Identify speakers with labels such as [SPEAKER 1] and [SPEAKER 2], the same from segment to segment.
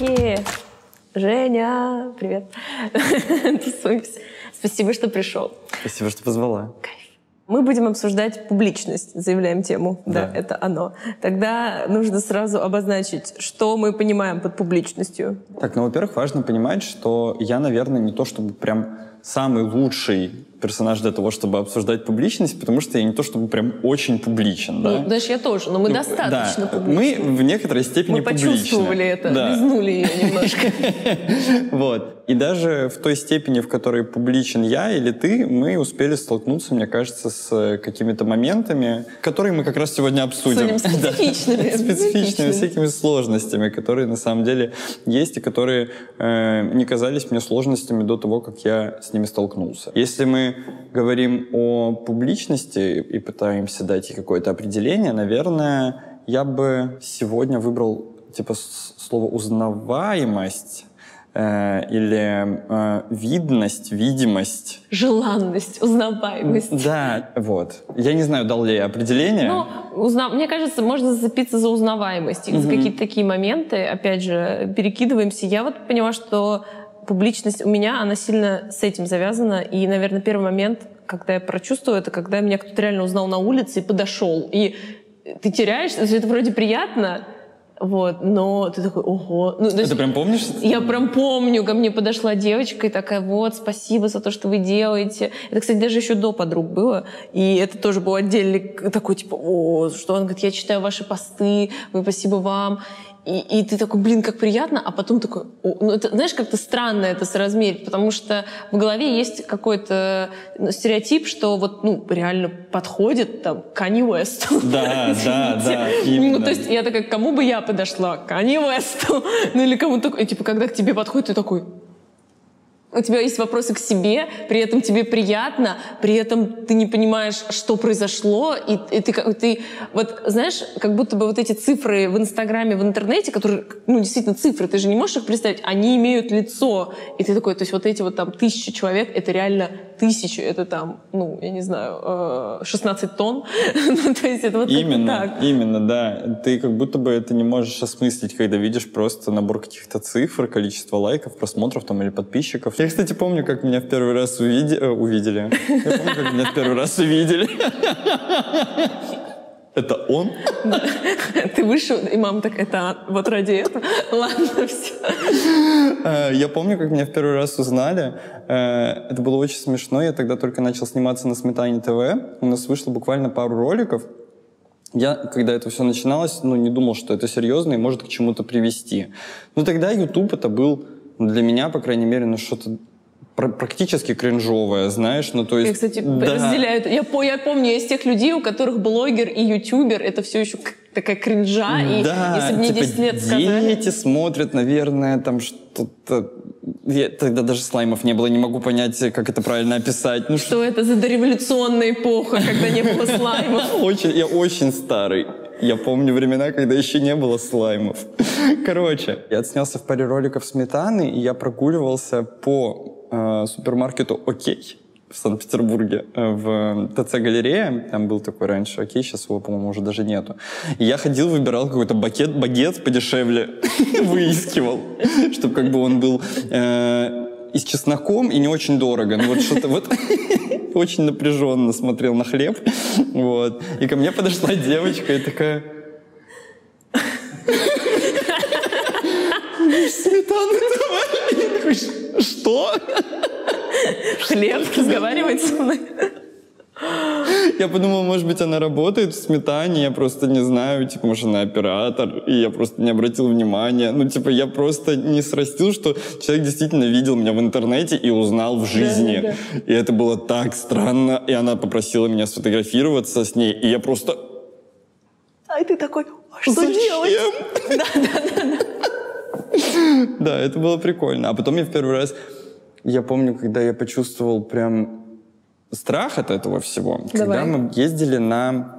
[SPEAKER 1] Е, Женя, привет. Тусуемся. Спасибо, что пришел.
[SPEAKER 2] Спасибо, что позвала.
[SPEAKER 1] Кайф. Мы будем обсуждать публичность, заявляем тему. Да.
[SPEAKER 2] Да.
[SPEAKER 1] это оно. Тогда нужно сразу обозначить, что мы понимаем под публичностью.
[SPEAKER 2] Так, ну, во-первых, важно понимать, что я, наверное, не то чтобы прям самый лучший персонаж для того, чтобы обсуждать публичность, потому что я не то чтобы прям очень публичен, да?
[SPEAKER 1] Ну, даже я тоже, но мы
[SPEAKER 2] Ну,
[SPEAKER 1] достаточно
[SPEAKER 2] да,
[SPEAKER 1] публичны.
[SPEAKER 2] Мы в некоторой степени
[SPEAKER 1] Мы почувствовали
[SPEAKER 2] публичны.
[SPEAKER 1] это,
[SPEAKER 2] Да.
[SPEAKER 1] лизнули ее немножко.
[SPEAKER 2] Вот. И даже в той степени, в которой публичен я или ты, мы успели столкнуться, мне кажется, с э, какими-то моментами, которые мы как раз сегодня обсудим.
[SPEAKER 1] Судим
[SPEAKER 2] Да.
[SPEAKER 1] специфичными.
[SPEAKER 2] Специфичными всякими сложностями, которые на самом деле есть и которые э, не казались мне сложностями до того, как я с ними столкнулся. Если мы говорим о публичности и пытаемся дать ей какое-то определение, наверное, я бы сегодня выбрал типа слово узнаваемость или э, видность, видимость.
[SPEAKER 1] Желанность, узнаваемость.
[SPEAKER 2] Да, вот. Я не знаю, дал ли я определение.
[SPEAKER 1] Ну, узна- мне кажется, можно зацепиться за узнаваемость. И за какие-то такие моменты, опять же, перекидываемся. Я вот поняла, что публичность у меня, она сильно с этим завязана. И, наверное, первый момент, когда я прочувствую, это когда меня кто-то реально узнал на улице и подошел. И ты теряешься, то есть это вроде приятно, вот, но ты такой, ого. Ну, есть
[SPEAKER 2] Ты прям помнишь?
[SPEAKER 1] я прям помню, ко мне подошла девочка и такая, вот, спасибо за то, что вы делаете. Это, кстати, даже еще до подруг было. И это тоже был отдельный такой, типа, о, что он говорит, я читаю ваши посты, вы спасибо вам. И, и ты такой, блин, как приятно, а потом такой, «О». ну это, знаешь, как-то странно это соразмерить, потому что в голове есть какой-то ну, стереотип, что вот, ну, реально подходит там Канни Уэст.
[SPEAKER 2] Да, да, да,
[SPEAKER 1] Ну, то есть я такая, кому бы я подошла? К Канье Уэсту. Ну, или кому-то... Типа, когда к тебе подходит, ты такой... У тебя есть вопросы к себе, при этом тебе приятно, при этом ты не понимаешь, что произошло, и, и ты, ты, вот знаешь, как будто бы вот эти цифры в Инстаграме, в интернете, которые, ну, действительно цифры, ты же не можешь их представить, они имеют лицо, и ты такой, то есть вот эти вот там тысячи человек, это реально тысячи, это там, ну, я не знаю, э, 16 тонн, ну, то есть это вот
[SPEAKER 2] Именно,
[SPEAKER 1] так.
[SPEAKER 2] именно, да. Ты как будто бы это не можешь осмыслить, когда видишь просто набор каких-то цифр, количество лайков, просмотров там или подписчиков. Я, кстати, помню, как меня в первый раз увиде- э, увидели. Я помню, как меня в первый раз увидели. Это он?
[SPEAKER 1] Ты вышел, и мама так, это вот ради этого? Ладно, все.
[SPEAKER 2] Э, Я помню, как меня в первый раз узнали. Э, Это было очень смешно. Я тогда только начал сниматься на Сметане ТВ. У нас вышло буквально пару роликов. Я, когда это все начиналось, ну, не думал, что это серьезно и может к чему-то привести. Но тогда YouTube это был ну, для меня, по крайней мере, ну, что-то практически кринжовое, знаешь, ну, то есть...
[SPEAKER 1] Я, кстати,
[SPEAKER 2] да.
[SPEAKER 1] разделяю это. Я, я помню, я из тех людей, у которых блогер и ютубер, это все еще такая кринжа. И
[SPEAKER 2] да,
[SPEAKER 1] если бы мне
[SPEAKER 2] типа
[SPEAKER 1] 10 лет сказали...
[SPEAKER 2] дети смотрят, наверное, там что-то... Я- тогда даже слаймов не было, не могу понять, как это правильно описать. Ну,
[SPEAKER 1] Что это за дореволюционная эпоха, когда не было слаймов?
[SPEAKER 2] Очень, я очень старый. Я помню времена, когда еще не было слаймов. Короче, я отснялся в паре роликов сметаны, и я прогуливался по э, супермаркету «Окей» в Санкт-Петербурге, э, в ТЦ-галерее. Там был такой раньше «Окей», сейчас его, по-моему, уже даже нету. И я ходил, выбирал какой-то бакет, багет подешевле, выискивал, чтобы как бы он был э, и с чесноком, и не очень дорого. Ну вот что-то вот очень напряженно смотрел на хлеб. Вот. И ко мне подошла девочка и такая... Сметана давай. Я такой, «Ш- Что?
[SPEAKER 1] Хлеб разговаривает со мной.
[SPEAKER 2] Я подумал, может быть, она работает в сметане, я просто не знаю, типа, может, она оператор, и я просто не обратил внимания. Ну, типа, я просто не срастил, что человек действительно видел меня в интернете и узнал в жизни.
[SPEAKER 1] да,
[SPEAKER 2] И это было так странно, и она попросила меня сфотографироваться с ней, и я просто...
[SPEAKER 1] А ты такой, а что
[SPEAKER 2] Зачем?
[SPEAKER 1] делать?
[SPEAKER 2] Да, это было прикольно. А потом я в первый раз, я помню, когда я почувствовал прям страх от этого всего,
[SPEAKER 1] Давай.
[SPEAKER 2] когда мы ездили на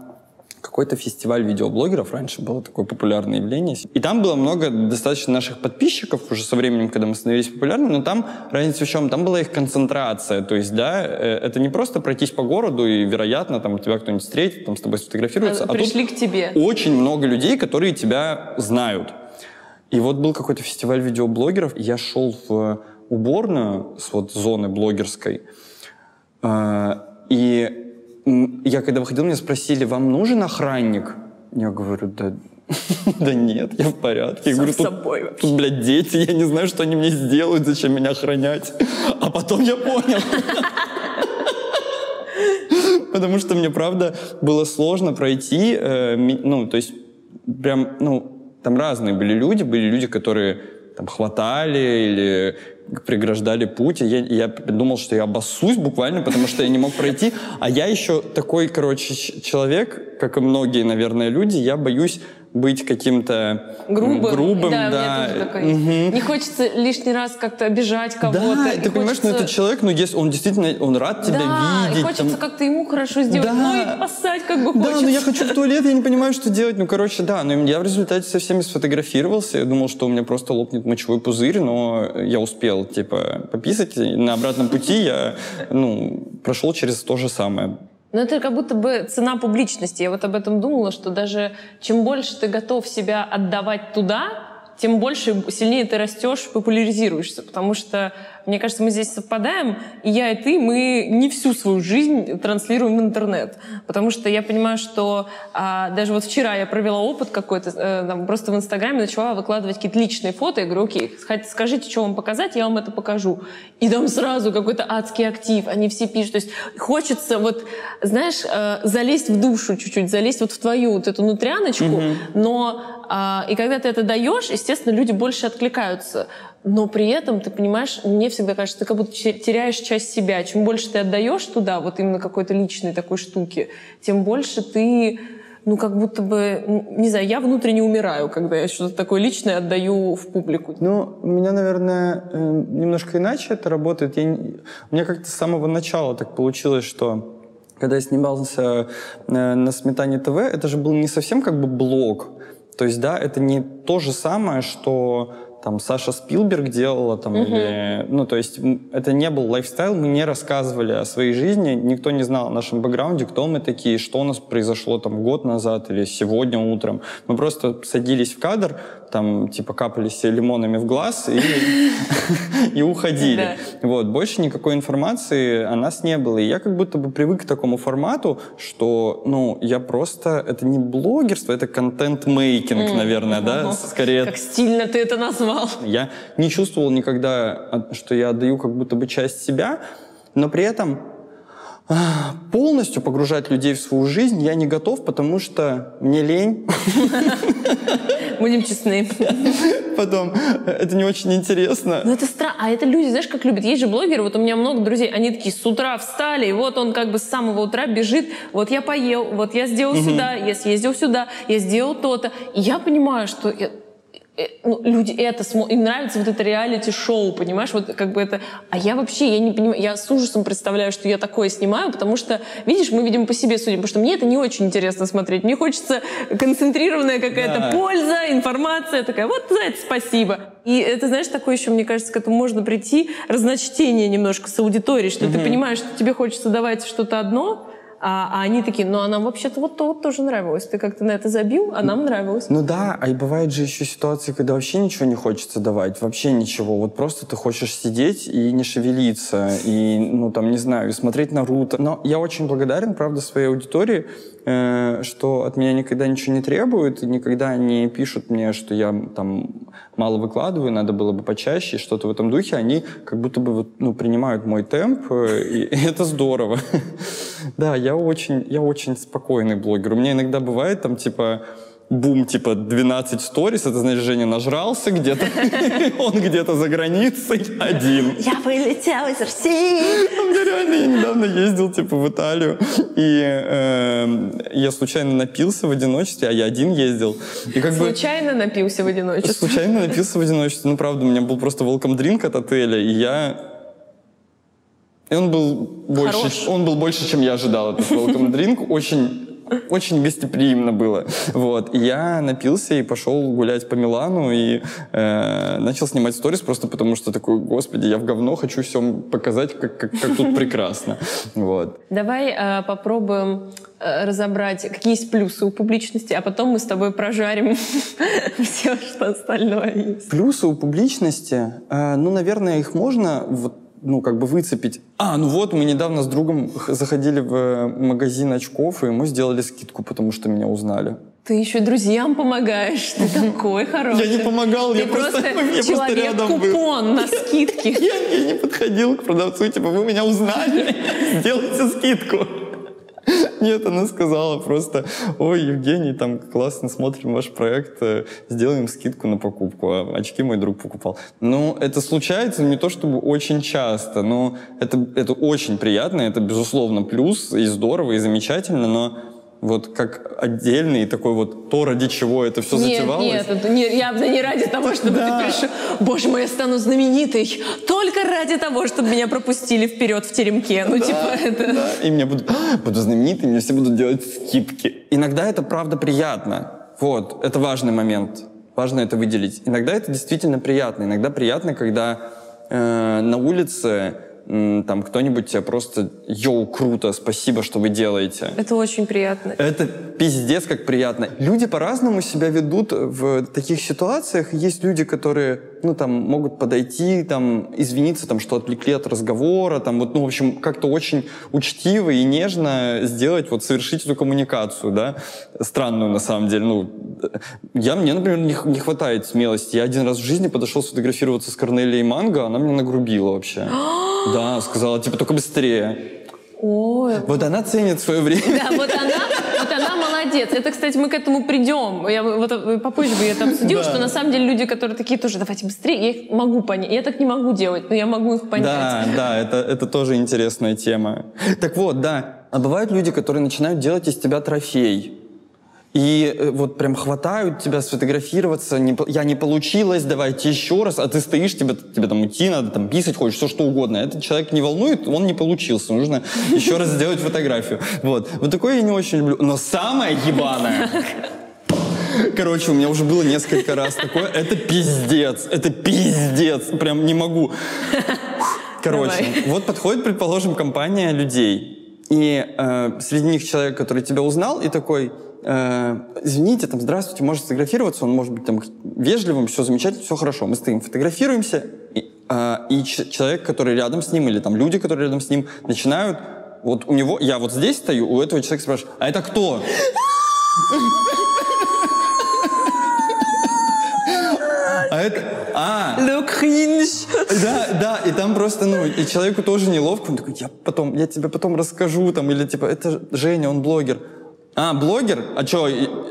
[SPEAKER 2] какой-то фестиваль видеоблогеров, раньше было такое популярное явление. И там было много достаточно наших подписчиков уже со временем, когда мы становились популярными, но там разница в чем? Там была их концентрация. То есть, да, э, это не просто пройтись по городу и, вероятно, там тебя кто-нибудь встретит, там с тобой сфотографируется.
[SPEAKER 1] А,
[SPEAKER 2] а
[SPEAKER 1] Пришли к тебе.
[SPEAKER 2] очень много людей, которые тебя знают. И вот был какой-то фестиваль видеоблогеров, я шел в уборную с вот зоны блогерской, э, и я когда выходил, меня спросили, вам нужен охранник? Я говорю, да, да нет, я в порядке. Я говорю, тут, собой тут, блядь, дети, я не знаю, что они мне сделают, зачем меня охранять. А потом я понял. Потому что мне, правда, было сложно пройти, э, ну, то есть, прям, ну, там разные были люди, были люди, которые там хватали или преграждали путь. Я, я думал, что я обоссусь буквально, потому что я не мог пройти. А я еще такой, короче, человек, как и многие, наверное, люди, я боюсь быть каким-то грубым, грубым
[SPEAKER 1] да. да. Угу. Не хочется лишний раз как-то обижать кого-то.
[SPEAKER 2] Да, ты понимаешь, хочется... ну этот человек, ну если он действительно, он рад тебя да, видеть.
[SPEAKER 1] и хочется там... как-то ему хорошо сделать, да. ну и поссать как бы хочется.
[SPEAKER 2] Да, но я хочу в туалет, я не понимаю, что делать. Ну, короче, да, но я в результате со всеми сфотографировался, я думал, что у меня просто лопнет мочевой пузырь, но я успел, типа, пописать, и на обратном пути я, ну, прошел через то же самое.
[SPEAKER 1] Но это как будто бы цена публичности. Я вот об этом думала, что даже чем больше ты готов себя отдавать туда, тем больше, сильнее ты растешь, популяризируешься. Потому что мне кажется, мы здесь совпадаем, и я, и ты, мы не всю свою жизнь транслируем в интернет. Потому что я понимаю, что а, даже вот вчера я провела опыт какой-то, э, там, просто в Инстаграме начала выкладывать какие-то личные фото. Я говорю, окей, скажите, что вам показать, я вам это покажу. И там сразу какой-то адский актив, они все пишут. То есть хочется вот, знаешь, э, залезть в душу чуть-чуть, залезть вот в твою вот эту нутряночку, mm-hmm. но а, и когда ты это даешь, естественно, люди больше откликаются но при этом, ты понимаешь, мне всегда кажется, ты как будто теряешь часть себя. Чем больше ты отдаешь туда, вот именно какой-то личной такой штуки, тем больше ты ну, как будто бы, не знаю, я внутренне умираю, когда я что-то такое личное отдаю в публику.
[SPEAKER 2] Ну, у меня, наверное, э, немножко иначе это работает. Я, у меня как-то с самого начала так получилось, что когда я снимался э, на Сметане ТВ, это же был не совсем как бы блог. То есть, да, это не то же самое, что там Саша Спилберг делала, там, угу. или, ну, то есть это не был лайфстайл, мы не рассказывали о своей жизни, никто не знал о нашем бэкграунде, кто мы такие, что у нас произошло там год назад или сегодня утром. Мы просто садились в кадр, там, типа, капали себе лимонами в глаз и, и уходили. Вот, больше никакой информации о нас не было. И я как будто бы привык к такому формату, что, ну, я просто... Это не блогерство, это контент-мейкинг, наверное, да?
[SPEAKER 1] Скорее... Как стильно ты это назвал.
[SPEAKER 2] Я не чувствовал никогда, что я отдаю как будто бы часть себя, но при этом а, полностью погружать людей в свою жизнь я не готов, потому что мне лень.
[SPEAKER 1] Будем честны.
[SPEAKER 2] Потом, это не очень интересно.
[SPEAKER 1] Ну это странно. А это люди, знаешь, как любят. Есть же блогеры, вот у меня много друзей, они такие с утра встали, и вот он как бы с самого утра бежит, вот я поел, вот я сделал сюда, я съездил сюда, я сделал то-то. И я понимаю, что ну, люди это смотрят, им нравится вот это реалити-шоу, понимаешь, вот как бы это... А я вообще, я не понимаю, я с ужасом представляю, что я такое снимаю, потому что, видишь, мы видим по себе судим, потому что мне это не очень интересно смотреть. Мне хочется концентрированная какая-то да. польза, информация такая, вот за это спасибо. И это, знаешь, такое еще, мне кажется, к этому можно прийти, разночтение немножко с аудиторией, что угу. ты понимаешь, что тебе хочется давать что-то одно, а, а они такие, ну, а нам вообще-то вот то вот тоже нравилось. Ты как-то на это забил, а нам нравилось.
[SPEAKER 2] Ну да, а и бывает же еще ситуации, когда вообще ничего не хочется давать, вообще ничего. Вот просто ты хочешь сидеть и не шевелиться, и, ну, там, не знаю, смотреть Наруто. Но я очень благодарен, правда, своей аудитории, э, что от меня никогда ничего не требуют, никогда не пишут мне, что я там мало выкладываю, надо было бы почаще, что-то в этом духе. Они как будто бы ну, принимают мой темп, э, и это здорово. Да, я очень, я очень спокойный блогер. У меня иногда бывает там, типа, бум, типа 12 сторис, это значит, Женя нажрался где-то, он где-то за границей один.
[SPEAKER 1] Я вылетел из России.
[SPEAKER 2] Я реально, я недавно ездил, типа, в Италию, и э, я случайно напился в одиночестве, а я один ездил.
[SPEAKER 1] И как случайно бы, напился в одиночестве?
[SPEAKER 2] Случайно напился в одиночестве. Ну, правда, у меня был просто welcome drink от отеля, и я и он был больше, он был больше, чем я ожидал. Этот welcome drink очень очень гостеприимно было. Вот. Я напился и пошел гулять по Милану и э, начал снимать сторис просто потому, что такой, господи, я в говно хочу всем показать, как, как, как тут прекрасно. Вот.
[SPEAKER 1] Давай э, попробуем э, разобрать, какие есть плюсы у публичности, а потом мы с тобой прожарим все, что остальное есть.
[SPEAKER 2] Плюсы у публичности, э, ну, наверное, их можно вот ну, как бы выцепить. А, ну вот, мы недавно с другом заходили в э, магазин очков, и ему сделали скидку, потому что меня узнали.
[SPEAKER 1] Ты еще друзьям помогаешь, ты такой хороший.
[SPEAKER 2] Я не помогал,
[SPEAKER 1] ты
[SPEAKER 2] я просто, я
[SPEAKER 1] человек
[SPEAKER 2] просто рядом
[SPEAKER 1] купон
[SPEAKER 2] был.
[SPEAKER 1] на скидки.
[SPEAKER 2] Я, я не подходил к продавцу, типа, вы меня узнали, сделайте скидку. Нет, она сказала просто, ой, Евгений, там классно смотрим ваш проект, э, сделаем скидку на покупку. А очки мой друг покупал. Ну, это случается не то чтобы очень часто, но это, это очень приятно, это безусловно плюс, и здорово, и замечательно, но вот как отдельный такой вот то, ради чего это все
[SPEAKER 1] нет,
[SPEAKER 2] затевалось.
[SPEAKER 1] Нет, это не, явно не ради того, чтобы да. ты пришел. Боже мой, я стану знаменитой. Только ради того, чтобы меня пропустили вперед в теремке. Ну, да, типа это...
[SPEAKER 2] Да. И мне будут, буду знаменитой, мне все будут делать скидки. Иногда это правда приятно. Вот, это важный момент. Важно это выделить. Иногда это действительно приятно. Иногда приятно, когда э, на улице там кто-нибудь тебе просто «Йоу, круто, спасибо, что вы делаете».
[SPEAKER 1] Это очень приятно.
[SPEAKER 2] Это пиздец как приятно. Люди по-разному себя ведут в таких ситуациях. Есть люди, которые, ну, там, могут подойти, там, извиниться, там, что отвлекли от разговора, там, вот, ну, в общем, как-то очень учтиво и нежно сделать, вот, совершить эту коммуникацию, да, странную, на самом деле. Ну, я, мне, например, не, не хватает смелости. Я один раз в жизни подошел сфотографироваться с Корнелией Манго, она меня нагрубила вообще. Да, сказала, типа, только быстрее.
[SPEAKER 1] Ой.
[SPEAKER 2] Вот она ценит свое время.
[SPEAKER 1] Да, вот она, вот она молодец. Это, кстати, мы к этому придем. Я вот э, попозже бы это обсудила, да. что на самом деле люди, которые такие тоже, давайте быстрее, я их могу понять. Я так не могу делать, но я могу их понять.
[SPEAKER 2] Да, да, это, это тоже интересная тема. Так вот, да. А бывают люди, которые начинают делать из тебя трофей. И э, вот прям хватают тебя сфотографироваться, не, я не получилось, давайте еще раз, а ты стоишь, тебе, тебе там идти надо, там писать хочешь, все что угодно. Этот человек не волнует, он не получился, нужно еще раз сделать фотографию. Вот. Вот такое я не очень люблю. Но самое ебаное... Короче, у меня уже было несколько раз такое. Это пиздец, это пиздец, прям не могу. Короче, Давай. вот подходит, предположим, компания людей, и э, среди них человек, который тебя узнал, и такой, э, извините, там, здравствуйте, может сфотографироваться, он может быть там вежливым, все замечательно, все хорошо. Мы стоим, фотографируемся, и, э, и человек, который рядом с ним, или там люди, которые рядом с ним, начинают, вот у него, я вот здесь стою, у этого человека спрашиваю, а это кто? А это... А!
[SPEAKER 1] Le cringe!
[SPEAKER 2] Да, да, и там просто, ну, и человеку тоже неловко. Он такой, я потом, я тебе потом расскажу, там, или типа, это Женя, он блогер. А, блогер? А что,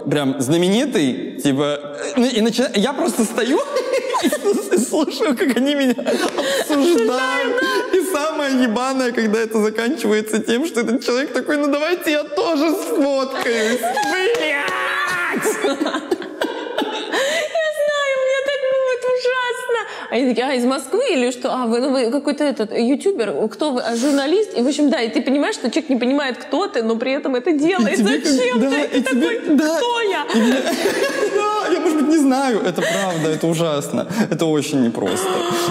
[SPEAKER 2] прям знаменитый? Типа, ну, и начинаю, я просто стою и слушаю, как они меня обсуждают. И самое ебаное, когда это заканчивается тем, что этот человек такой, ну давайте я тоже сфоткаюсь.
[SPEAKER 1] Блять! Они такие, а, из Москвы или что? А, вы, ну, вы какой-то этот ютубер, кто вы? А, журналист? И, в общем, да, и ты понимаешь, что человек не понимает, кто ты, но при этом это делает. Тебе, Зачем
[SPEAKER 2] да,
[SPEAKER 1] ты?
[SPEAKER 2] И ты
[SPEAKER 1] тебе, такой, да, кто я?
[SPEAKER 2] Да, я, может быть, не знаю. Это правда, это ужасно. Это очень непросто.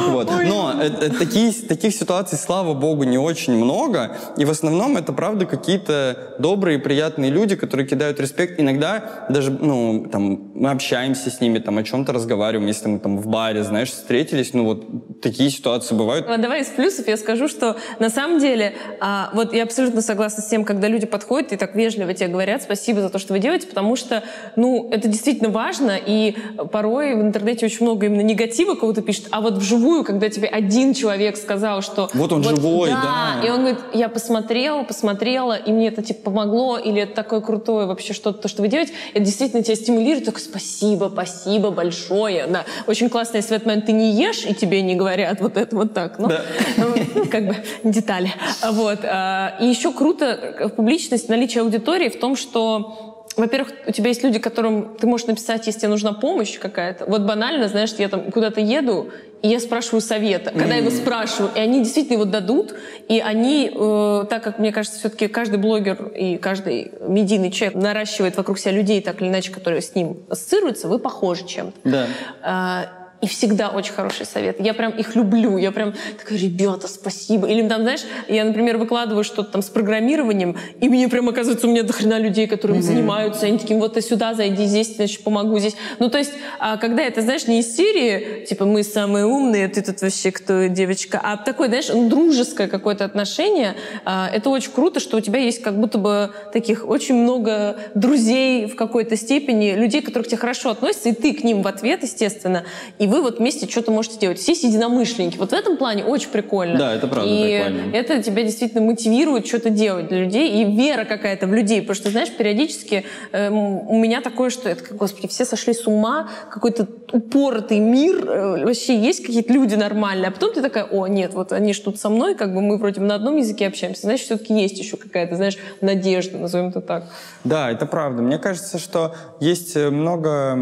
[SPEAKER 2] Вот. Но это, такие, таких ситуаций, слава богу, не очень много. И в основном это, правда, какие-то добрые, приятные люди, которые кидают респект. Иногда даже, ну, там, мы общаемся с ними, там, о чем-то разговариваем, если мы там в баре, знаешь, встретились, встретились, ну вот такие ситуации бывают.
[SPEAKER 1] А давай из плюсов я скажу, что на самом деле, а, вот я абсолютно согласна с тем, когда люди подходят и так вежливо тебе говорят спасибо за то, что вы делаете, потому что, ну, это действительно важно, и порой в интернете очень много именно негатива кого-то пишет, а вот вживую, когда тебе один человек сказал, что...
[SPEAKER 2] Вот он вот, живой, да,
[SPEAKER 1] да. И он говорит, я посмотрела, посмотрела, и мне это типа помогло, или это такое крутое вообще что-то, то, что вы делаете, это действительно тебя стимулирует, такой спасибо, спасибо большое, да. Очень классно, если в этот момент ты не ешь, и тебе не говорят вот это вот так. Ну, да. ну как бы детали. Вот. А, и еще круто в публичность наличие аудитории в том, что во-первых, у тебя есть люди, которым ты можешь написать, если тебе нужна помощь какая-то. Вот банально, знаешь, я там куда-то еду, и я спрашиваю совета. Когда я его спрашиваю, и они действительно его дадут, и они, э, так как, мне кажется, все-таки каждый блогер и каждый медийный человек наращивает вокруг себя людей, так или иначе, которые с ним ассоциируются, вы похожи чем-то.
[SPEAKER 2] Да.
[SPEAKER 1] И всегда очень хороший совет. Я прям их люблю. Я прям такая, ребята, спасибо. Или там, знаешь, я, например, выкладываю что-то там с программированием, и мне прям оказывается, у меня дохрена людей, которые mm-hmm. занимаются. Они такие, вот ты сюда зайди, здесь, значит, помогу здесь. Ну, то есть, а, когда это, знаешь, не из серии, типа, мы самые умные, ты тут вообще кто, девочка, а такое, знаешь, дружеское какое-то отношение, а, это очень круто, что у тебя есть как будто бы таких очень много друзей в какой-то степени, людей, которых тебе хорошо относятся, и ты к ним в ответ, естественно. И и вы вот вместе что-то можете делать. Все есть единомышленники. Вот в этом плане очень прикольно.
[SPEAKER 2] Да, это правда
[SPEAKER 1] и
[SPEAKER 2] прикольно.
[SPEAKER 1] это тебя действительно мотивирует что-то делать для людей, и вера какая-то в людей. Потому что, знаешь, периодически э, у меня такое, что это, господи, все сошли с ума, какой-то упоротый мир, э, вообще есть какие-то люди нормальные, а потом ты такая, о, нет, вот они ж тут со мной, как бы мы вроде на одном языке общаемся, значит, все-таки есть еще какая-то, знаешь, надежда, назовем это так.
[SPEAKER 2] Да, это правда. Мне кажется, что есть э, много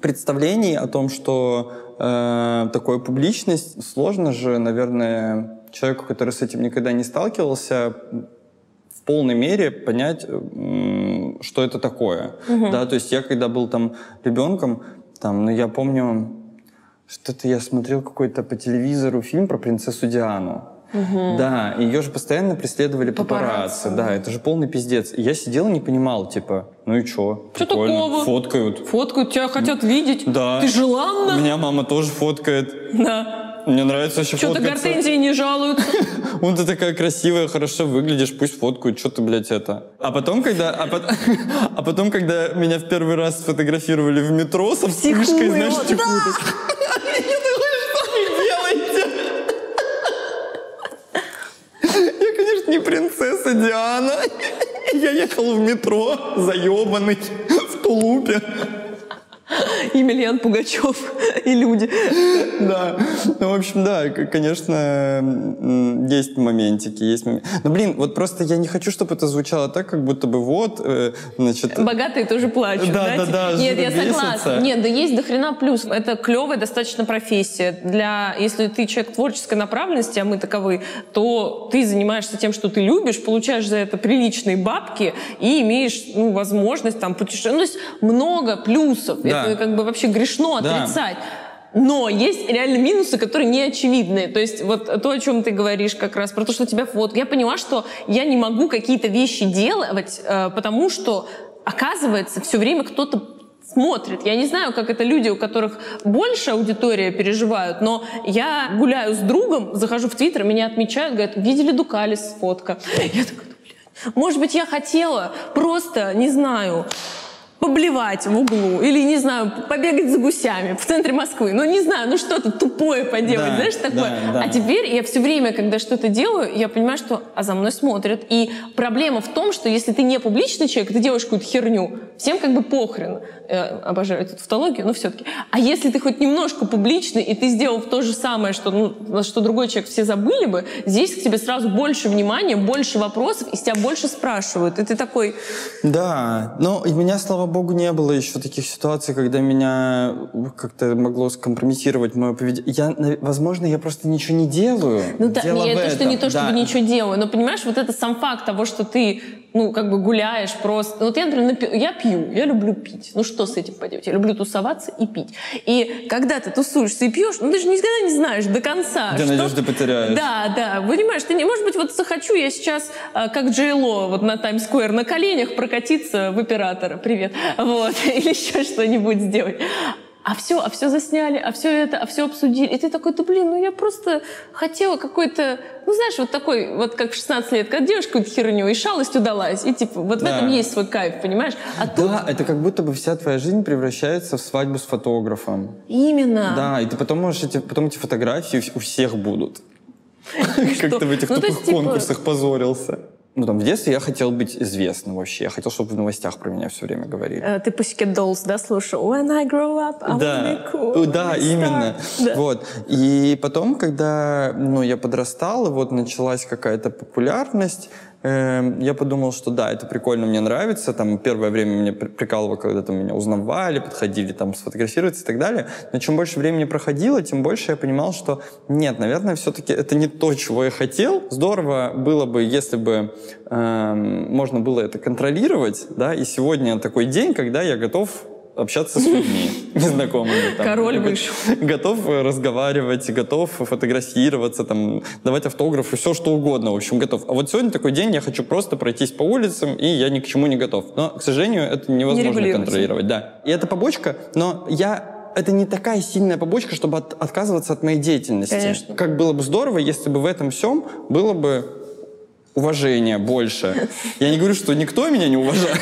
[SPEAKER 2] представлений о том, что э, такое публичность, сложно же, наверное, человеку, который с этим никогда не сталкивался, в полной мере понять, э, что это такое. Угу. Да, то есть я когда был там ребенком, там, ну я помню, что-то я смотрел какой-то по телевизору фильм про принцессу Диану. Угу. Да, ее же постоянно преследовали папарацци. папарацци. Да, это же полный пиздец. И я сидел и не понимал, типа, ну и чё?
[SPEAKER 1] Что такого?
[SPEAKER 2] Фоткают.
[SPEAKER 1] Фоткают, тебя хотят видеть.
[SPEAKER 2] Да.
[SPEAKER 1] Ты желанна?
[SPEAKER 2] Меня мама тоже фоткает.
[SPEAKER 1] Да.
[SPEAKER 2] Мне нравится вообще
[SPEAKER 1] Что-то гортензии не жалуются.
[SPEAKER 2] Вон ты такая красивая, хорошо выглядишь, пусть фоткают, что ты, блядь, это. А потом, когда, а, по... а потом, когда меня в первый раз сфотографировали в метро со вспышкой, знаешь,
[SPEAKER 1] да!
[SPEAKER 2] Принцесса Диана. Я ехал в метро, заебанный, в тулупе.
[SPEAKER 1] Емельян Пугачев и люди.
[SPEAKER 2] Да. Ну, в общем, да, конечно, есть моментики, есть. Но, блин, вот просто я не хочу, чтобы это звучало так, как будто бы вот, э, значит...
[SPEAKER 1] Богатые тоже плачут,
[SPEAKER 2] да? Да, да, да.
[SPEAKER 1] Нет, я согласна. Нет, да есть до хрена плюс. Это клевая достаточно профессия. Для, если ты человек творческой направленности, а мы таковы, то ты занимаешься тем, что ты любишь, получаешь за это приличные бабки и имеешь ну, возможность там путешествовать. Ну, то есть много плюсов. Да. Это как бы вообще грешно отрицать. Да. Но есть реально минусы, которые не очевидны. То есть вот то, о чем ты говоришь как раз, про то, что у тебя фото. Я поняла, что я не могу какие-то вещи делать, э, потому что, оказывается, все время кто-то смотрит. Я не знаю, как это люди, у которых больше аудитория переживают, но я гуляю с другом, захожу в Твиттер, меня отмечают, говорят, видели Дукалис фотка. Я такая, блядь, может быть, я хотела просто, не знаю, поблевать в углу или, не знаю, побегать за гусями в центре Москвы. Ну, не знаю, ну что-то тупое поделать, да, знаешь, такое. Да, да. А теперь я все время, когда что-то делаю, я понимаю, что а за мной смотрят. И проблема в том, что если ты не публичный человек, ты делаешь какую-то херню, всем как бы похрен. Я обожаю эту тавтологию, но все-таки. А если ты хоть немножко публичный, и ты сделал то же самое, что, ну, что другой человек все забыли бы, здесь к тебе сразу больше внимания, больше вопросов, и с тебя больше спрашивают. И ты такой...
[SPEAKER 2] Да, но и меня, слава богу, не было еще таких ситуаций, когда меня как-то могло скомпрометировать мое поведение. Я, возможно, я просто ничего не делаю.
[SPEAKER 1] Ну да, Дело не, это что не то, чтобы да. ничего делаю, но понимаешь, вот это сам факт того, что ты ну, как бы гуляешь просто. Вот я, например, напи... я пью, я люблю пить. Ну, что с этим поделать? Я люблю тусоваться и пить. И когда ты тусуешься и пьешь, ну, ты же никогда не знаешь до конца.
[SPEAKER 2] Ты что... надежды потеряешь.
[SPEAKER 1] Да, да. Понимаешь, ты не... Может быть, вот захочу я сейчас, а, как Джейло, вот на Таймс-сквер на коленях прокатиться в оператора. Привет. Вот. Или еще что-нибудь сделать а все, а все засняли, а все это, а все обсудили. И ты такой, да блин, ну я просто хотела какой-то, ну знаешь, вот такой, вот как в 16 лет, когда девушка какую-то херню, и шалость удалась, и типа, вот да. в этом есть свой кайф, понимаешь?
[SPEAKER 2] А да, тут... это как будто бы вся твоя жизнь превращается в свадьбу с фотографом.
[SPEAKER 1] Именно.
[SPEAKER 2] Да, и ты потом можешь, эти, потом эти фотографии у всех будут. Как ты в этих ну, тупых типа конкурсах позорился. Ну, там, в детстве я хотел быть известным вообще. Я хотел, чтобы в новостях про меня все время говорили.
[SPEAKER 1] Uh, ты Pussycat Dolls, да, слушал? When I grow up, I
[SPEAKER 2] да.
[SPEAKER 1] be cool.
[SPEAKER 2] Да, именно. Да. Вот. И потом, когда ну, я подрастал, и вот началась какая-то популярность, я подумал, что да, это прикольно, мне нравится. Там первое время меня прикалывало, когда там меня узнавали, подходили там сфотографироваться и так далее. Но чем больше времени проходило, тем больше я понимал, что нет, наверное, все-таки это не то, чего я хотел. Здорово было бы, если бы эм, можно было это контролировать, да, и сегодня такой день, когда я готов общаться с людьми незнакомыми.
[SPEAKER 1] Там, Король вышел.
[SPEAKER 2] Готов разговаривать, готов фотографироваться, там, давать автографы, все что угодно, в общем, готов. А вот сегодня такой день, я хочу просто пройтись по улицам, и я ни к чему не готов. Но, к сожалению, это невозможно не контролировать. Да. И это побочка, но я это не такая сильная побочка, чтобы от, отказываться от моей деятельности.
[SPEAKER 1] Конечно.
[SPEAKER 2] Как было бы здорово, если бы в этом всем было бы уважения больше. Я не говорю, что никто меня не уважает.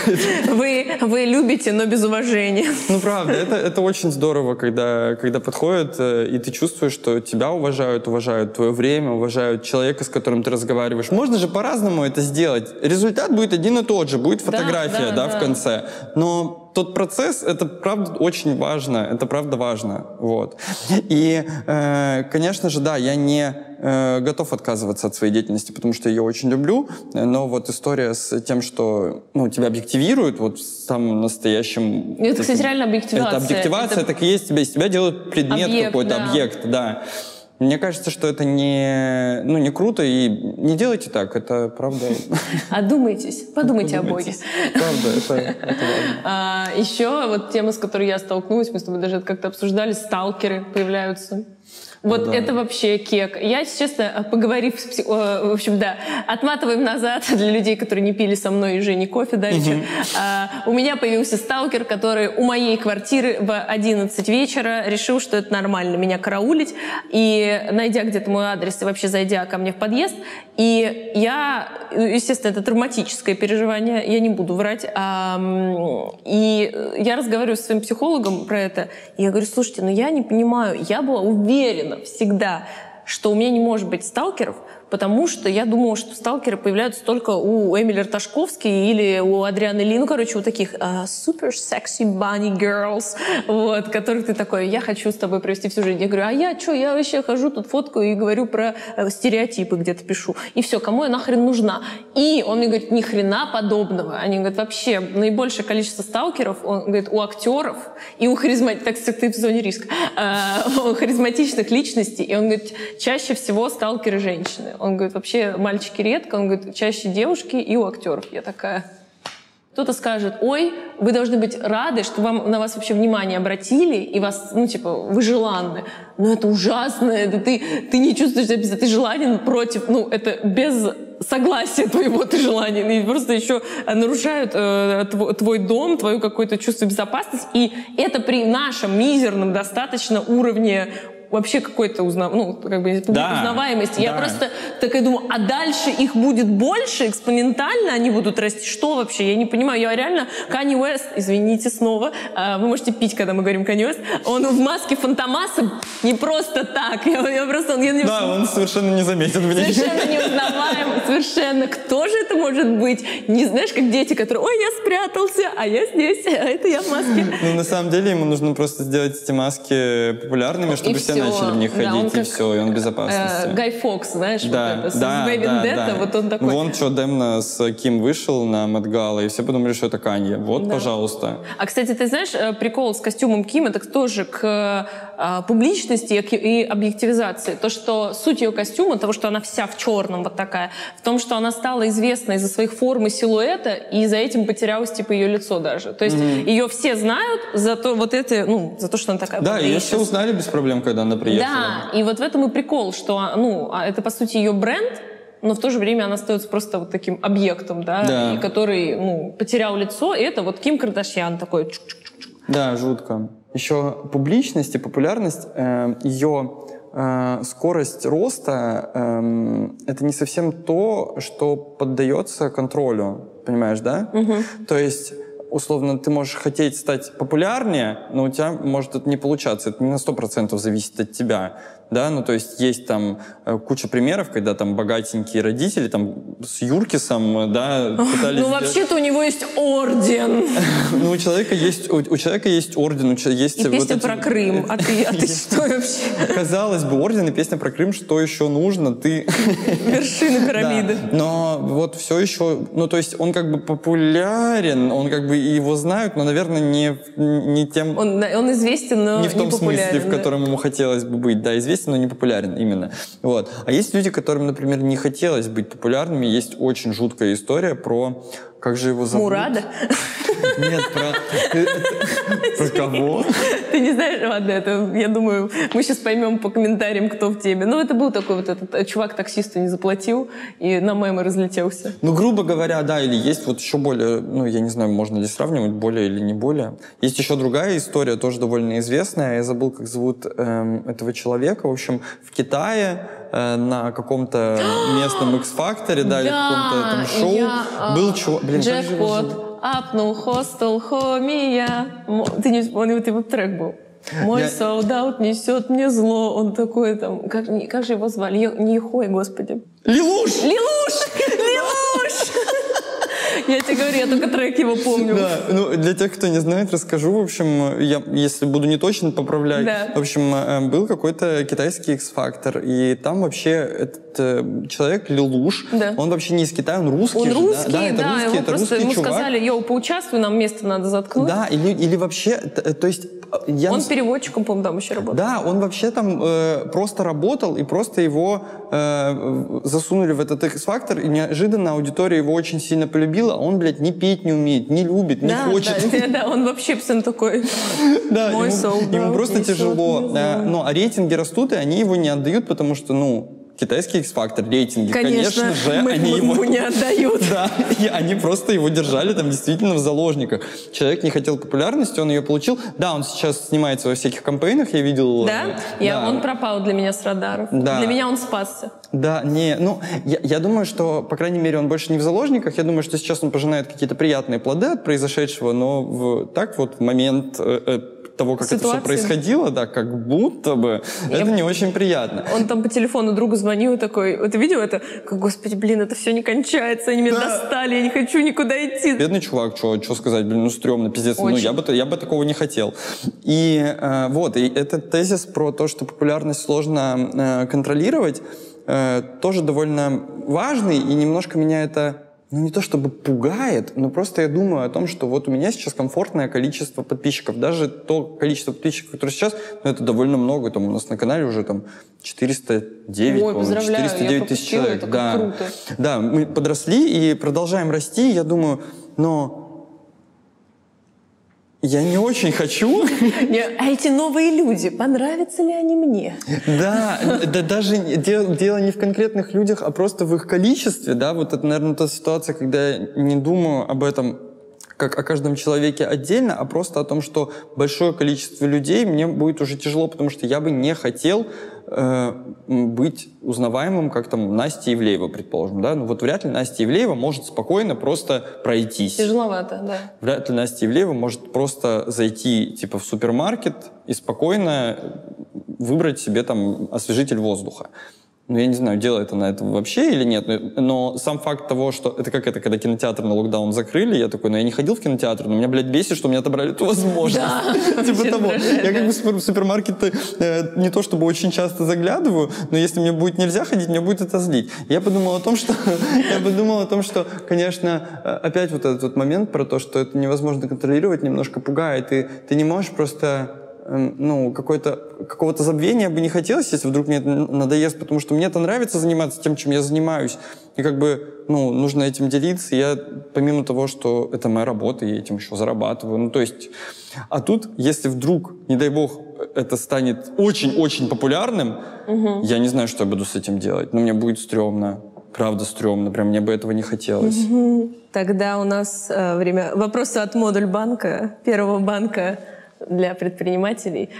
[SPEAKER 1] Вы, вы любите, но без уважения.
[SPEAKER 2] Ну, правда, это, это очень здорово, когда, когда подходят, э, и ты чувствуешь, что тебя уважают, уважают твое время, уважают человека, с которым ты разговариваешь. Можно же по-разному это сделать. Результат будет один и тот же, будет фотография, да, да, да, да. в конце. Но тот процесс, это правда очень важно, это правда важно, вот. И, э, конечно же, да, я не э, готов отказываться от своей деятельности, потому что я ее очень люблю, но вот история с тем, что, ну, тебя объективируют, вот в самом настоящем...
[SPEAKER 1] Это, это кстати, реально объективация.
[SPEAKER 2] Это объективация, это... так и есть, тебя, из тебя делают предмет какой-то, да. объект, да. Мне кажется, что это не, ну, не круто, и не делайте так, это правда.
[SPEAKER 1] Одумайтесь, подумайте о Боге.
[SPEAKER 2] Правда, это.
[SPEAKER 1] А, еще вот тема, с которой я столкнулась, мы с тобой даже это как-то обсуждали, сталкеры появляются. Вот да. это вообще кек. Я, честно, поговорив с псих... В общем, да, отматываем назад для людей, которые не пили со мной и Женей кофе дальше. Угу. А, у меня появился сталкер, который у моей квартиры в 11 вечера решил, что это нормально меня караулить. И найдя где-то мой адрес и вообще зайдя ко мне в подъезд, и я, естественно, это травматическое переживание, я не буду врать. А, и я разговариваю с своим психологом про это, и я говорю, слушайте, ну я не понимаю, я была уверена всегда, что у меня не может быть сталкеров, потому что я думала, что сталкеры появляются только у Эмили Рташковской или у Адрианы Ли, ну, короче, у таких супер секси bunny girls, вот, которых ты такой, я хочу с тобой провести всю жизнь. Я говорю, а я что, я вообще хожу тут фоткаю и говорю про э, стереотипы где-то пишу. И все, кому я нахрен нужна? И он мне говорит, ни хрена подобного. Они говорят, вообще, наибольшее количество сталкеров, он говорит, у актеров и у харизматичных, так ты в зоне риска, э, у харизматичных личностей. И он говорит, чаще всего сталкеры женщины. Он говорит, вообще мальчики редко, он говорит, чаще девушки и у актеров. Я такая... Кто-то скажет, ой, вы должны быть рады, что вам, на вас вообще внимание обратили, и вас, ну, типа, вы желанны. Но это ужасно, это ты, ты не чувствуешь себя, ты желанен против, ну, это без согласия твоего ты желанен, и просто еще нарушают э, твой дом, твое какое-то чувство безопасности, и это при нашем мизерном достаточно уровне вообще какой-то узнав... ну, как бы да, узнаваемости. Да. Я просто такая думаю, а дальше их будет больше, экспонентально они будут расти. Что вообще? Я не понимаю. Я реально Канни Уэст, извините снова, а, вы можете пить, когда мы говорим Канни Уэст, он в маске Фантомаса не просто так. Я, я просто... Я,
[SPEAKER 2] да, он совершенно не заметен
[SPEAKER 1] меня. Совершенно неузнаваем. Совершенно. Кто же это может быть? Не знаешь, как дети, которые, ой, я спрятался, а я здесь, а это я в маске.
[SPEAKER 2] Ну, на самом деле, ему нужно просто сделать эти маски популярными, чтобы все начали в них да, ходить, и все, и он в безопасности.
[SPEAKER 1] Э, Гай Фокс, знаешь,
[SPEAKER 2] да,
[SPEAKER 1] вот это,
[SPEAKER 2] да,
[SPEAKER 1] с да, да. вот он такой.
[SPEAKER 2] Вон что Демна с Ким вышел на Мадгала, и все подумали, что это Канье. Вот, да. пожалуйста.
[SPEAKER 1] А, кстати, ты знаешь, э, прикол с костюмом Ким, это тоже к э, публичности и объективизации. То, что суть ее костюма, того, что она вся в черном вот такая, в том, что она стала известна из-за своих форм и силуэта, и за этим потерялось типа ее лицо даже. То есть mm-hmm. ее все знают за то, вот это, ну, за то, что она такая.
[SPEAKER 2] Да, ее все узнали без проблем, когда она приехала.
[SPEAKER 1] Да, и вот в этом и прикол, что, ну, а это, по сути, ее бренд, но в то же время она остается просто вот таким объектом, да, да. И который, ну, потерял лицо, и это вот Ким Кардашьян такой... Чук-чук-чук.
[SPEAKER 2] Да, жутко. Еще публичность и популярность, э, ее э, скорость роста, э, это не совсем то, что поддается контролю, понимаешь, да?
[SPEAKER 1] Угу.
[SPEAKER 2] То есть условно, ты можешь хотеть стать популярнее, но у тебя может это не получаться. Это не на 100% зависит от тебя. Да, ну то есть есть там э, куча примеров, когда там богатенькие родители там с Юркисом, да,
[SPEAKER 1] пытались... Ну вообще-то у него есть орден.
[SPEAKER 2] Ну у человека есть, у человека есть орден, у человека есть...
[SPEAKER 1] И песня про Крым, а ты, а ты что вообще?
[SPEAKER 2] Казалось бы, орден и песня про Крым, что еще нужно, ты...
[SPEAKER 1] Вершина пирамиды.
[SPEAKER 2] Но вот все еще, ну то есть он как бы популярен, он как бы его знают, но, наверное, не, не тем...
[SPEAKER 1] Он, он известен, но
[SPEAKER 2] не в том смысле, в котором ему хотелось бы быть, да, известен известен, но не популярен именно. Вот. А есть люди, которым, например, не хотелось быть популярными. Есть очень жуткая история про как же его зовут?
[SPEAKER 1] Мурада?
[SPEAKER 2] Нет, про... Про кого?
[SPEAKER 1] Ты не знаешь? Ладно, это, я думаю, мы сейчас поймем по комментариям, кто в теме. Ну, это был такой вот этот э, чувак таксисту не заплатил и на мемы разлетелся.
[SPEAKER 2] Ну, грубо говоря, да, или есть вот еще более, ну, я не знаю, можно ли сравнивать, более или не более. Есть еще другая история, тоже довольно известная. Я забыл, как зовут эм, этого человека. В общем, в Китае э, на каком-то местном X-факторе, да, или каком-то там шоу
[SPEAKER 1] я, был чувак... Блин, Джекпот, апнул хостел, хомия. Ты не вспомнил, ты вот трек был. Мой я... солдат несет мне зло. Он такой там... Как, как же его звали? Не Хой, господи.
[SPEAKER 2] Лилуш!
[SPEAKER 1] Лилуш! Я тебе говорю, я только трек его помню.
[SPEAKER 2] Да, ну для тех, кто не знает, расскажу. В общем, я, если буду не точно, поправлять. Да. В общем, э, был какой-то китайский X-фактор, и там вообще человек Лилуш, да. он вообще не из Китая, он русский.
[SPEAKER 1] Он
[SPEAKER 2] же,
[SPEAKER 1] русский,
[SPEAKER 2] да, да,
[SPEAKER 1] это
[SPEAKER 2] да
[SPEAKER 1] русский,
[SPEAKER 2] его это
[SPEAKER 1] просто
[SPEAKER 2] русский
[SPEAKER 1] ему
[SPEAKER 2] чувак.
[SPEAKER 1] сказали, йоу, поучаствуй, нам место надо заткнуть.
[SPEAKER 2] Да, или, или вообще, то есть...
[SPEAKER 1] Я он переводчиком, по-моему, там еще работал.
[SPEAKER 2] Да, он вообще там э, просто работал, и просто его э, засунули в этот X-фактор, и неожиданно аудитория его очень сильно полюбила, он, блядь, не петь не умеет, не любит, не
[SPEAKER 1] да,
[SPEAKER 2] хочет.
[SPEAKER 1] Да, да, он вообще абсолютно такой
[SPEAKER 2] да, ему, ему просто тяжело. Ну, а рейтинги растут, и они его не отдают, потому что, ну, китайский X-фактор, рейтинги, конечно, конечно же,
[SPEAKER 1] мы,
[SPEAKER 2] они
[SPEAKER 1] ему не отдают.
[SPEAKER 2] Да, и они просто его держали там действительно в заложниках. Человек не хотел популярности, он ее получил. Да, он сейчас снимается во всяких кампейнах, я видел.
[SPEAKER 1] Да? Э, я, да. Он пропал для меня с радаров. Да. Для меня он спасся.
[SPEAKER 2] Да, не, ну, я, я думаю, что, по крайней мере, он больше не в заложниках. Я думаю, что сейчас он пожинает какие-то приятные плоды от произошедшего, но в, так вот в момент э, э того, как Ситуации. это все происходило, да, как будто бы, я... это не очень приятно.
[SPEAKER 1] Он там по телефону другу звонил и такой, ты видел это? Господи, блин, это все не кончается, они меня да. достали, я не хочу никуда идти.
[SPEAKER 2] Бедный чувак, что сказать, блин, ну стрёмно, пиздец, очень. ну я бы, я бы такого не хотел. И э, вот, и этот тезис про то, что популярность сложно э, контролировать, э, тоже довольно важный, и немножко меня это ну не то чтобы пугает, но просто я думаю о том, что вот у меня сейчас комфортное количество подписчиков. Даже то количество подписчиков, которое сейчас, ну это довольно много. Там у нас на канале уже там 409, Ой, 409 тысяч человек.
[SPEAKER 1] Это да. круто.
[SPEAKER 2] Да, мы подросли и продолжаем расти. Я думаю, но я не очень хочу.
[SPEAKER 1] А эти новые люди, понравятся ли они мне?
[SPEAKER 2] Да, да даже дело, дело не в конкретных людях, а просто в их количестве. Да, вот это, наверное, та ситуация, когда я не думаю об этом как о каждом человеке отдельно, а просто о том, что большое количество людей мне будет уже тяжело, потому что я бы не хотел э, быть узнаваемым, как там Настя Ивлеева, предположим, да? Ну вот вряд ли Настя Ивлеева может спокойно просто пройтись.
[SPEAKER 1] Тяжеловато, да.
[SPEAKER 2] Вряд ли Настя Ивлеева может просто зайти типа в супермаркет и спокойно выбрать себе там освежитель воздуха ну, я не знаю, делает она это вообще или нет, но сам факт того, что... Это как это, когда кинотеатр на локдаун закрыли, я такой, ну, я не ходил в кинотеатр, но меня, блядь, бесит, что мне отобрали эту возможность. Типа того. Я как бы в супермаркеты э, не то чтобы очень часто заглядываю, но если мне будет нельзя ходить, мне будет это злить. Я подумал о том, что... Я подумал о том, что, конечно, э, опять вот этот вот момент про то, что это невозможно контролировать, немножко пугает, и ты не можешь просто ну, какое-то, какого-то забвения бы не хотелось, если вдруг мне это надоест, потому что мне это нравится заниматься тем, чем я занимаюсь. И как бы, ну, нужно этим делиться. Я, помимо того, что это моя работа, я этим еще зарабатываю. Ну, то есть, а тут, если вдруг, не дай бог, это станет очень-очень популярным, угу. я не знаю, что я буду с этим делать. Но мне будет стрёмно. Правда, стрёмно. Прям мне бы этого не хотелось.
[SPEAKER 1] Тогда у нас э, время... Вопросы от модуль банка, первого банка для предпринимателей.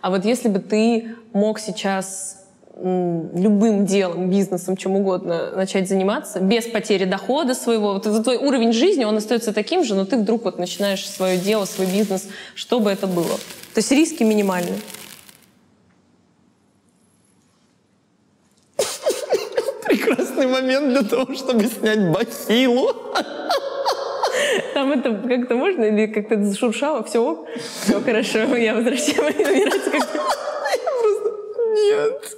[SPEAKER 1] А вот если бы ты мог сейчас любым делом, бизнесом, чем угодно начать заниматься, без потери дохода своего. Вот это твой уровень жизни, он остается таким же, но ты вдруг вот начинаешь свое дело, свой бизнес, что бы это было. То есть риски минимальны.
[SPEAKER 2] Прекрасный момент для того, чтобы снять бахилу.
[SPEAKER 1] Там это как-то можно или как-то зашуршало? Все? Все хорошо, я возвращаю. Мне нравится, как ты-
[SPEAKER 2] Нет,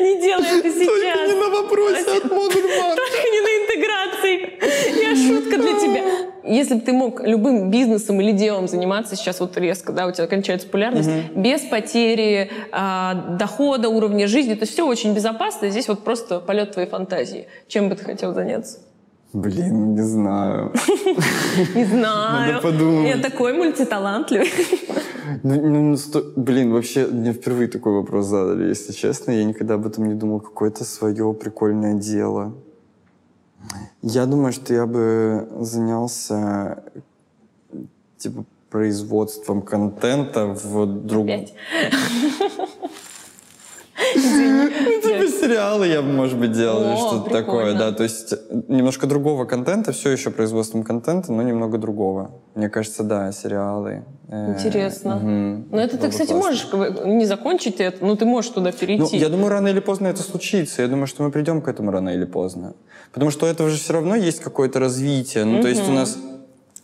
[SPEAKER 1] Не делай это
[SPEAKER 2] только
[SPEAKER 1] сейчас.
[SPEAKER 2] не на вопросе от Модульбанка.
[SPEAKER 1] Только не на интеграции. Я шутка для тебя. Если бы ты мог любым бизнесом или делом заниматься сейчас вот резко, да, у тебя кончается популярность, без потери а, дохода, уровня жизни, то есть все очень безопасно. Здесь вот просто полет твоей фантазии. Чем бы ты хотел заняться?
[SPEAKER 2] Блин, не знаю.
[SPEAKER 1] Не знаю.
[SPEAKER 2] Надо подумать.
[SPEAKER 1] Я такой мультиталантливый.
[SPEAKER 2] Ну, ну, ну, Блин, вообще, мне впервые такой вопрос задали, если честно. Я никогда об этом не думал. Какое-то свое прикольное дело. Я думаю, что я бы занялся типа производством контента в другом... Ну, типа сериалы я бы, может быть, делал или что-то такое, да. То есть немножко другого контента, все еще производством контента, но немного другого. Мне кажется, да, сериалы. Э,
[SPEAKER 1] Интересно. Но это ты, кстати, можешь не закончить это, но ты можешь туда
[SPEAKER 2] Ну,
[SPEAKER 1] перейти.
[SPEAKER 2] я думаю, рано или поздно это случится. Я думаю, что мы придем к этому рано или поздно. Потому что у этого же все равно есть какое-то развитие. Ну, то есть у нас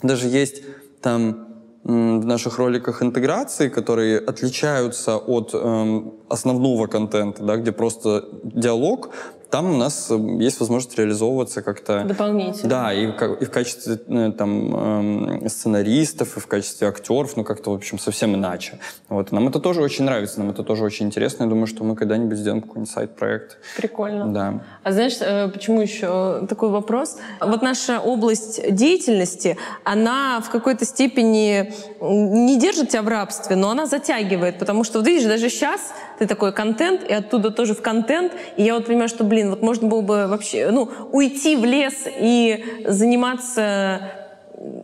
[SPEAKER 2] даже есть там в наших роликах интеграции, которые отличаются от эм, основного контента, да, где просто диалог, там у нас эм, есть возможность реализовываться как-то...
[SPEAKER 1] Дополнительно.
[SPEAKER 2] Да, и, и в качестве э, там, эм, сценаристов, и в качестве актеров, ну как-то, в общем, совсем иначе. Вот. Нам это тоже очень нравится, нам это тоже очень интересно. Я думаю, что мы когда-нибудь сделаем какой-нибудь сайт-проект.
[SPEAKER 1] Прикольно.
[SPEAKER 2] Да.
[SPEAKER 1] А знаешь, э, почему еще такой вопрос? Вот наша область деятельности, она в какой-то степени не держит тебя в рабстве, но она затягивает, потому что, вот видишь, даже сейчас ты такой контент, и оттуда тоже в контент, и я вот понимаю, что, блин, вот можно было бы вообще, ну, уйти в лес и заниматься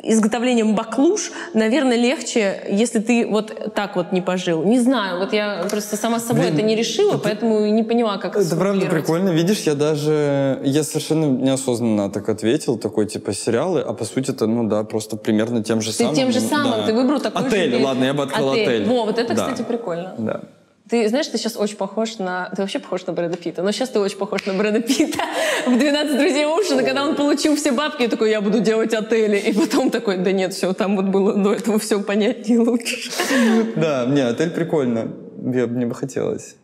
[SPEAKER 1] изготовлением баклуш, наверное, легче, если ты вот так вот не пожил. Не знаю, вот я просто сама с собой
[SPEAKER 2] Блин,
[SPEAKER 1] это не решила, поэтому и не поняла, как
[SPEAKER 2] Это правда
[SPEAKER 1] сформулировать.
[SPEAKER 2] прикольно. Видишь, я даже... Я совершенно неосознанно так ответил, такой, типа, сериалы, а по сути это, ну да, просто примерно тем же
[SPEAKER 1] Ты
[SPEAKER 2] самым.
[SPEAKER 1] тем же самым,
[SPEAKER 2] да.
[SPEAKER 1] ты выбрал такой
[SPEAKER 2] Отель,
[SPEAKER 1] же...
[SPEAKER 2] ладно, я бы открыл отель.
[SPEAKER 1] Во, вот это,
[SPEAKER 2] Да.
[SPEAKER 1] кстати, прикольно.
[SPEAKER 2] Да.
[SPEAKER 1] Ты знаешь, ты сейчас очень похож на... Ты вообще похож на Брэда Питта, но сейчас ты очень похож на Брэда Питта. В «12 друзей Оушена», когда он получил все бабки, я такой, я буду делать отели. И потом такой, да нет, все, там вот было до этого все понятнее лучше.
[SPEAKER 2] Да, не, отель прикольно. Я, мне бы хотелось.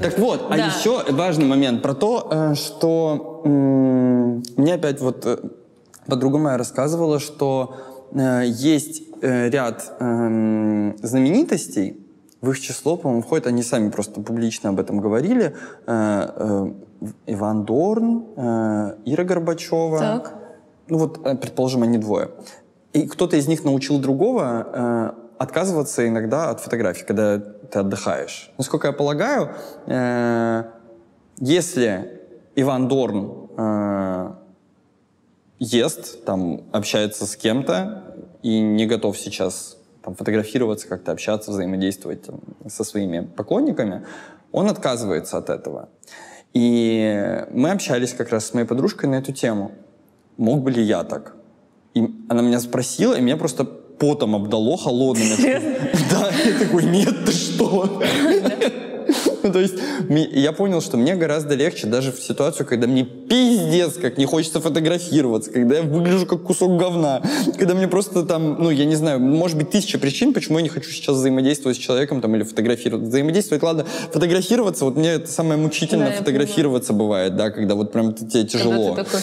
[SPEAKER 2] Так вот, а еще важный момент про то, э, что мне опять вот э, подруга моя рассказывала, что э, есть э, ряд эм, знаменитостей, в их число, по-моему, входят, они сами просто публично об этом говорили, э, э, Иван Дорн, э, Ира Горбачева.
[SPEAKER 1] Так.
[SPEAKER 2] Ну вот, э, предположим, они двое. И кто-то из них научил другого э, отказываться иногда от фотографий, когда ты отдыхаешь. Насколько я полагаю, э, если Иван Дорн э, ест, там, общается с кем-то и не готов сейчас там, фотографироваться, как-то общаться, взаимодействовать там, со своими поклонниками, он отказывается от этого. И мы общались как раз с моей подружкой на эту тему. Мог бы ли я так? И она меня спросила, и меня просто потом обдало холодным. Да, я такой, нет, ты что? Ну, то есть я понял, что мне гораздо легче даже в ситуацию, когда мне пиздец, как не хочется фотографироваться, когда я выгляжу как кусок говна, когда мне просто там, ну, я не знаю, может быть, тысяча причин, почему я не хочу сейчас взаимодействовать с человеком там или фотографироваться. Взаимодействовать, ладно, фотографироваться, вот мне это самое мучительно
[SPEAKER 1] Да,
[SPEAKER 2] фотографироваться бывает, да, когда вот прям тебе
[SPEAKER 1] Когда
[SPEAKER 2] тяжело.
[SPEAKER 1] ты такой,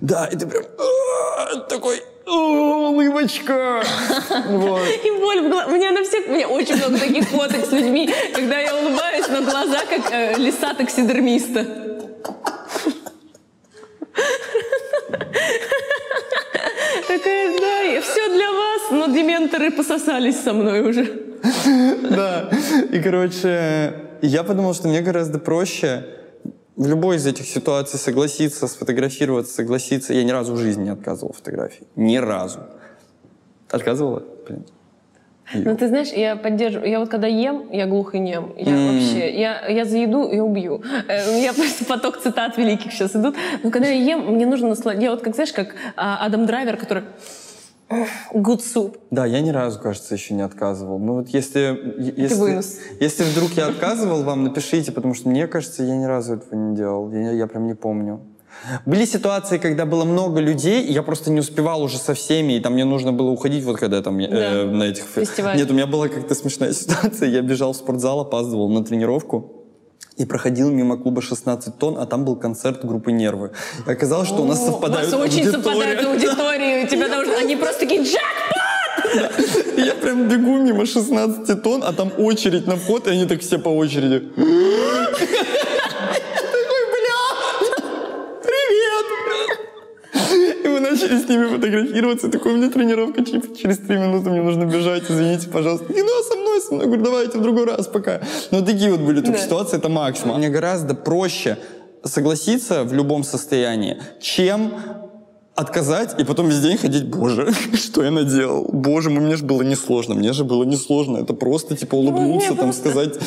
[SPEAKER 2] Да, и ты прям «А-а-а», такой «О, улыбочка. Вот.
[SPEAKER 1] И боль в глазах. У меня на всех, у меня очень много таких фоток с людьми, когда я улыбаюсь, но глаза как э, лиса таксидермиста. Такая, да, все для вас, но дементоры пососались со мной уже.
[SPEAKER 2] Да. И, короче, я подумал, что мне гораздо проще в любой из этих ситуаций согласиться, сфотографироваться, согласиться. Я ни разу в жизни не отказывал фотографии. Ни разу. Отказывала? Блин.
[SPEAKER 1] Ну, ты знаешь, я поддерживаю. Я вот когда ем, я глухонем. Я
[SPEAKER 2] М.
[SPEAKER 1] вообще, я, я за еду, я убью. Э, У меня просто поток цитат великих сейчас идут. Но когда я ем, мне нужно насладиться. Я вот, как знаешь, как а, Адам Драйвер, который good soup.
[SPEAKER 2] Да, я ни разу, кажется, еще не отказывал. Ну вот если, если, если вдруг я отказывал вам, напишите, потому что мне кажется, я ни разу этого не делал. Я, я прям не помню. Были ситуации, когда было много людей, и я просто не успевал уже со всеми, и там мне нужно было уходить, вот когда там э,
[SPEAKER 1] Да.
[SPEAKER 2] на этих... фе-
[SPEAKER 1] Фестиваль.
[SPEAKER 2] Нет, у меня была как-то смешная ситуация. Я бежал в спортзал, опаздывал на тренировку. И проходил мимо клуба 16 тонн, а там был концерт группы «Нервы». И оказалось, что у нас совпадают
[SPEAKER 1] У вас очень
[SPEAKER 2] аудитории.
[SPEAKER 1] совпадают аудитории. У тебя должны... Они просто такие, Джек!
[SPEAKER 2] Я прям бегу мимо 16 тонн, а там очередь на вход, и они так все по очереди. Такой, бля, привет! И мы начали с ними фотографироваться. Такой, у меня тренировка типа, через три минуты, мне нужно бежать, извините, пожалуйста. Не, ну, а со мной, со мной. Говорю, давайте в другой раз пока. Ну, такие вот были только
[SPEAKER 1] Да.
[SPEAKER 2] ситуации, это максимум. Мне гораздо проще согласиться в любом состоянии, чем отказать и потом весь день ходить, боже, что я наделал? Боже мой, мне же было несложно, мне же было несложно. Это просто, типа, улыбнуться,
[SPEAKER 1] мне
[SPEAKER 2] там,
[SPEAKER 1] просто-
[SPEAKER 2] сказать...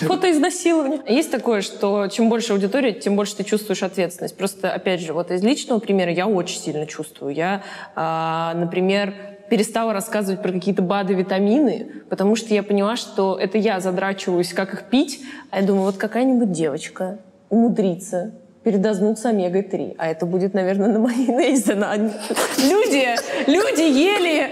[SPEAKER 1] Фотоизнасилование. Есть такое, что чем больше аудитория, тем больше ты чувствуешь ответственность. Просто, опять же, вот из личного примера я очень сильно чувствую. Я, а, например, перестала рассказывать про какие-то БАДы, витамины, потому что я поняла, что это я задрачиваюсь, как их пить, а я думаю, вот какая-нибудь девочка умудрится передознуться омегой-3. А это будет, наверное, на майонезе. На... Люди, люди ели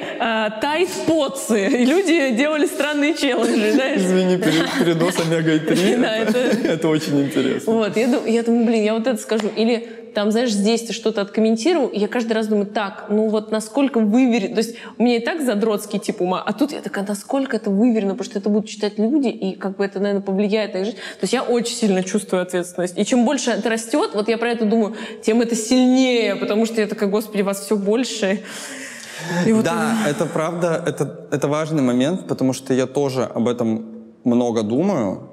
[SPEAKER 1] тайт-потсы, и люди делали странные челленджи, знаешь.
[SPEAKER 2] Извини, пере- передоз омега-3.
[SPEAKER 1] Да, это-
[SPEAKER 2] Это очень интересно.
[SPEAKER 1] Вот, я, я думаю, блин, я вот это скажу. Или там, знаешь, здесь ты что-то откомментировал, и я каждый раз думаю, так, ну вот насколько выверено. То есть у меня и так задротский тип ума, а тут я такая, насколько это выверено, потому что это будут читать люди, и как бы это, наверное, повлияет на их жизнь. То есть я очень сильно чувствую ответственность. И чем больше это растет, вот я про это думаю, тем это сильнее, потому что я такая, господи, вас все больше. И вот
[SPEAKER 2] Да, это правда, это, это важный момент, потому что я тоже об этом много думаю.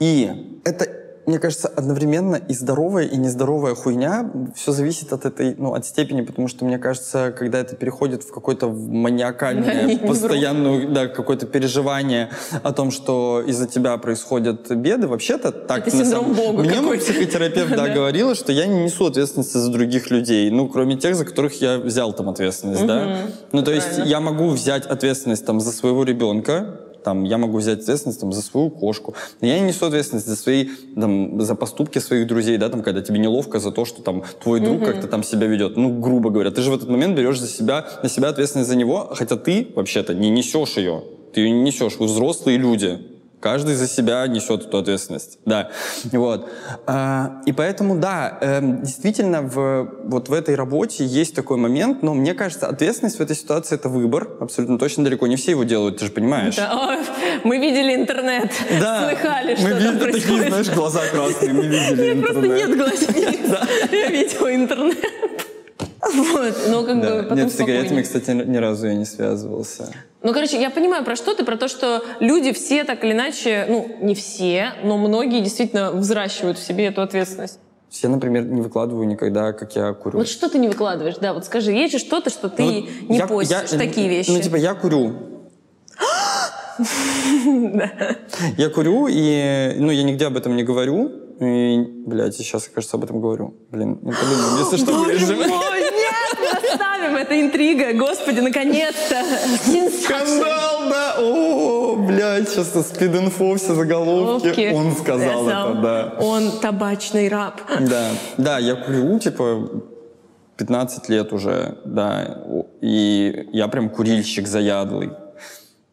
[SPEAKER 2] И это, мне кажется, одновременно и здоровая, и нездоровая хуйня. Все зависит от этой, ну, от степени, потому что, мне кажется, когда это переходит в какое-то маниакальное, постоянное, да, какое-то переживание о том, что из-за тебя происходят беды, вообще-то так...
[SPEAKER 1] Это
[SPEAKER 2] на
[SPEAKER 1] синдром
[SPEAKER 2] самом-
[SPEAKER 1] Бога
[SPEAKER 2] Мне мой психотерапевт, да, говорила, что я не несу ответственности за других людей, ну, кроме тех, за которых я взял там ответственность, да. Ну, то есть я могу взять ответственность там за своего ребенка, там, я могу взять ответственность там, за свою кошку. Но я не несу ответственность за свои, там, за поступки своих друзей, да, там, когда тебе неловко за то, что там твой друг как-то там себя ведет. Ну, грубо говоря, ты же в этот момент берешь за себя, на себя ответственность за него, хотя ты вообще-то не несешь ее. Ты ее не несешь. Вы взрослые люди. Каждый за себя несет эту ответственность. Да. Вот. А, и поэтому, да, эм, действительно, в, вот в этой работе есть такой момент, но мне кажется, ответственность в этой ситуации — это выбор. Абсолютно точно далеко не все его делают, ты же понимаешь.
[SPEAKER 1] Да, мы видели интернет, слыхали,
[SPEAKER 2] мы
[SPEAKER 1] что там
[SPEAKER 2] видели такие,
[SPEAKER 1] происходит.
[SPEAKER 2] знаешь, глаза красные, мы видели
[SPEAKER 1] Нет, просто
[SPEAKER 2] интернет.
[SPEAKER 1] нет глазниц. Я видела интернет. Вот, но как бы
[SPEAKER 2] Да.
[SPEAKER 1] потом
[SPEAKER 2] Нет, с сигаретами, кстати, ни разу я не связывался.
[SPEAKER 1] Ну, короче, я понимаю, про что ты, про то, что люди все так или иначе, ну, не все, но многие действительно взращивают в себе эту ответственность.
[SPEAKER 2] Я, например, не выкладываю никогда, как я курю.
[SPEAKER 1] Вот что ты не выкладываешь, да, вот скажи, есть же что-то, что ты
[SPEAKER 2] Ну, вот
[SPEAKER 1] не
[SPEAKER 2] я-
[SPEAKER 1] постишь,
[SPEAKER 2] я-
[SPEAKER 1] такие вещи.
[SPEAKER 2] Ну, типа, я курю. Я курю, и, ну, я нигде об этом не говорю. И, блядь, сейчас, кажется, об этом говорю. Блин, ну, подумаем, если что, вырежем.
[SPEAKER 1] Это интрига, господи, наконец-то.
[SPEAKER 2] Скандал, да! О, блядь, сейчас спид-инфо, все заголовки.
[SPEAKER 1] Головки.
[SPEAKER 2] Он сказал это, да.
[SPEAKER 1] Он табачный раб.
[SPEAKER 2] Да, да, я курю, типа, 15 лет уже, да, и я прям курильщик заядлый.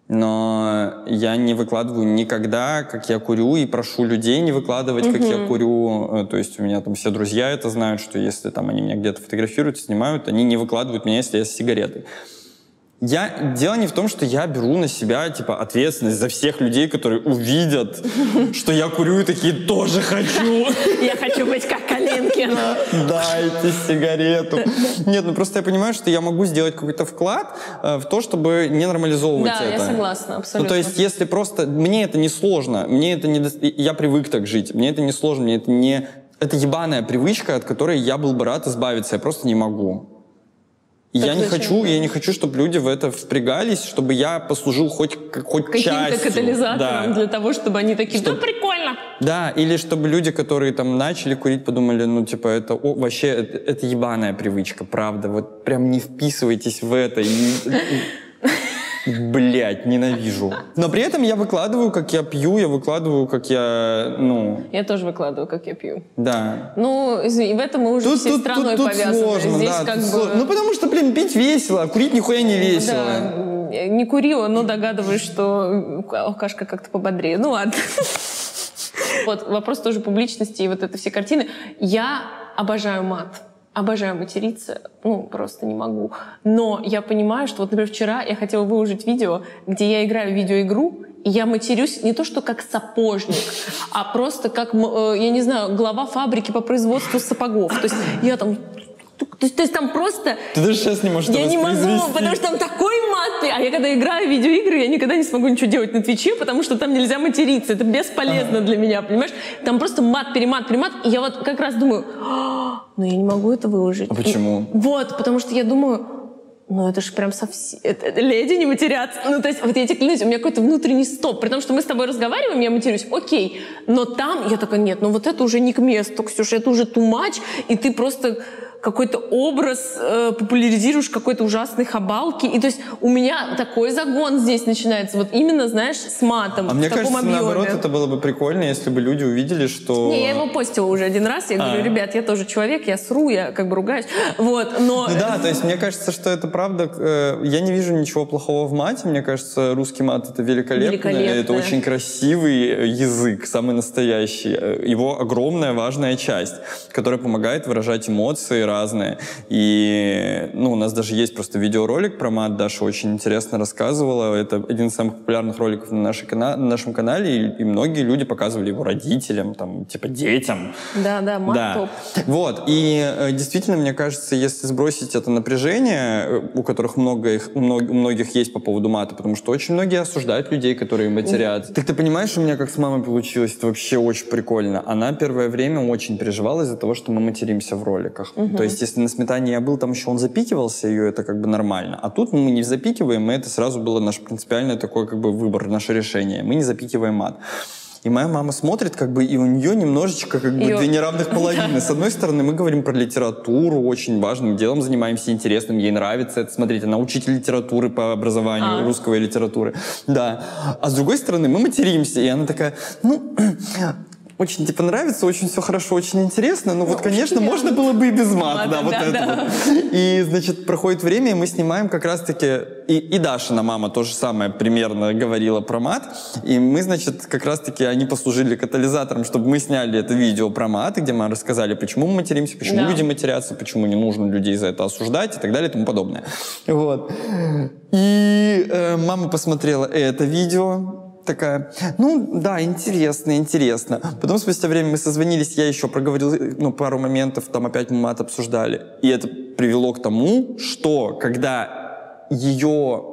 [SPEAKER 2] Но я не выкладываю никогда, как я курю, и прошу людей не выкладывать, как я курю. Э, То есть у меня там все друзья это знают, что если там они меня где-то фотографируют, снимают, они не выкладывают меня, если я с сигаретой. Я, дело не в том, что я беру на себя, типа, ответственность за всех людей, которые увидят, что я курю, и такие, тоже хочу.
[SPEAKER 1] Я Калинкин.
[SPEAKER 2] Дайте сигарету. Нет, ну просто я понимаю, что я могу сделать какой-то вклад э, в то, чтобы не нормализовывать
[SPEAKER 1] Да,
[SPEAKER 2] это.
[SPEAKER 1] я согласна,
[SPEAKER 2] Ну,
[SPEAKER 1] абсолютно.
[SPEAKER 2] то есть, если просто... Мне это не сложно, мне это не... Я привык так жить, мне это не сложно, мне это не... Это ебаная привычка, от которой я был бы рад избавиться, я просто не могу. И
[SPEAKER 1] Так
[SPEAKER 2] я не хочу, я не хочу, чтобы люди в это впрягались, чтобы я послужил хоть, хоть
[SPEAKER 1] Каким-то
[SPEAKER 2] частью.
[SPEAKER 1] катализатором
[SPEAKER 2] Да.
[SPEAKER 1] для того, чтобы они такие, да,
[SPEAKER 2] Чтоб-
[SPEAKER 1] прикольно.
[SPEAKER 2] Да, или чтобы люди, которые там начали курить, подумали, ну, типа, это о, вообще, это, это ебаная привычка, правда. Вот прям не вписывайтесь в это. Блять, ненавижу. Но при этом я выкладываю, как я пью, я выкладываю, как я, ну,
[SPEAKER 1] Я тоже выкладываю, как я пью.
[SPEAKER 2] да.
[SPEAKER 1] Ну, извини, в этом мы уже всей страной повязаны.
[SPEAKER 2] сложно,
[SPEAKER 1] Здесь
[SPEAKER 2] да,
[SPEAKER 1] как
[SPEAKER 2] тут
[SPEAKER 1] бы...
[SPEAKER 2] сложно. Ну, потому что, блин, пить весело, а курить нихуя не весело.
[SPEAKER 1] Да, не курила, но догадываюсь, что алкашка как-то пободрее. Ну ладно. Вот вопрос тоже публичности и вот это все картины. Я обожаю мат. Обожаю материться, ну, просто не могу. Но я понимаю, что вот, например, вчера я хотела выложить видео, где я играю в видеоигру, и я матерюсь не то, что как сапожник, а просто как, э, я не знаю, глава фабрики по производству сапогов. То есть я там... То есть, то есть там просто
[SPEAKER 2] Ты даже сейчас не можешь
[SPEAKER 1] я не могу, потому что там такой мат. А я когда играю в видеоигры, я никогда не смогу ничего делать на Твиче, потому что там нельзя материться. Это бесполезно для меня, понимаешь? Там просто мат, перемат, перемат. И я вот как раз думаю, «А, ну я не могу это выложить.
[SPEAKER 2] А почему?
[SPEAKER 1] И- вот, потому что я думаю, ну это же прям совсем... Это, это леди не матерятся. Ну то есть вот я тебе клянусь, у меня какой-то внутренний стоп. При том, что мы с тобой разговариваем, я матерюсь, окей. Но там я такая, нет, ну вот это уже не к месту, Ксюша, это уже much, и ты просто какой-то образ э, популяризируешь какой-то ужасной хабалки. И то есть у меня такой загон здесь начинается. Вот именно, знаешь, с матом.
[SPEAKER 2] А мне кажется,
[SPEAKER 1] объеме.
[SPEAKER 2] наоборот, это было бы прикольно, если бы люди увидели, что...
[SPEAKER 1] Не, я его постила уже один раз. Я говорю,
[SPEAKER 2] А.
[SPEAKER 1] ребят, я тоже человек, я сру, я как бы ругаюсь. Вот, но...
[SPEAKER 2] Ну да, то есть мне кажется, что это правда. э, Я не вижу ничего плохого в мате. Мне кажется, русский мат это великолепно.
[SPEAKER 1] Великолепно.
[SPEAKER 2] Это очень красивый э, язык, самый настоящий. Э, Его огромная важная часть, которая помогает выражать эмоции разные. И ну, у нас даже есть просто видеоролик про мат. Даша очень интересно рассказывала. Это один из самых популярных роликов на, нашей кана- на нашем канале. И, и многие люди показывали его родителям, там, типа детям.
[SPEAKER 1] Да, да, мат
[SPEAKER 2] Да.
[SPEAKER 1] топ.
[SPEAKER 2] Вот. И э, действительно, мне кажется, если сбросить это напряжение, э, у которых много их, у мног- у многих есть по поводу мата, потому что очень многие осуждают людей, которые матерят. Так ты понимаешь, у меня как с мамой получилось, это вообще очень прикольно. Она первое время очень переживала из-за того, что мы материмся в роликах. То есть, если на сметане я был, там еще он запикивался, ее это как бы нормально. А тут мы не запикиваем, и это сразу было наш принципиальный такой как бы выбор, наше решение. Мы не запикиваем мат. И моя мама смотрит, как бы, и у нее немножечко как бы
[SPEAKER 1] Её-
[SPEAKER 2] две неравных половины. С одной стороны, мы говорим про литературу, очень важным делом занимаемся, интересным, ей нравится это. Смотрите, она учитель литературы по образованию,
[SPEAKER 1] А.
[SPEAKER 2] русского литературы. Да. А с другой стороны, мы материмся, и она такая, ну, очень типа нравится, очень все хорошо, очень интересно, но вот, конечно, можно было бы и без мата,
[SPEAKER 1] Мата,
[SPEAKER 2] да, вот
[SPEAKER 1] да,
[SPEAKER 2] это
[SPEAKER 1] да.
[SPEAKER 2] вот. И, значит, проходит время, и мы снимаем как раз-таки... И, и Дашина мама то же самое примерно говорила про мат. И мы, значит, как раз-таки они послужили катализатором, чтобы мы сняли это видео про мат, где мы рассказали, почему мы материмся, почему
[SPEAKER 1] Да.
[SPEAKER 2] люди матерятся, почему не нужно людей за это осуждать и так далее и тому подобное. Вот. И э, мама посмотрела это видео, такая, ну да, интересно, интересно. Потом спустя время мы созвонились, я еще проговорил ну, пару моментов, там опять мы мат обсуждали. И это привело к тому, что когда ее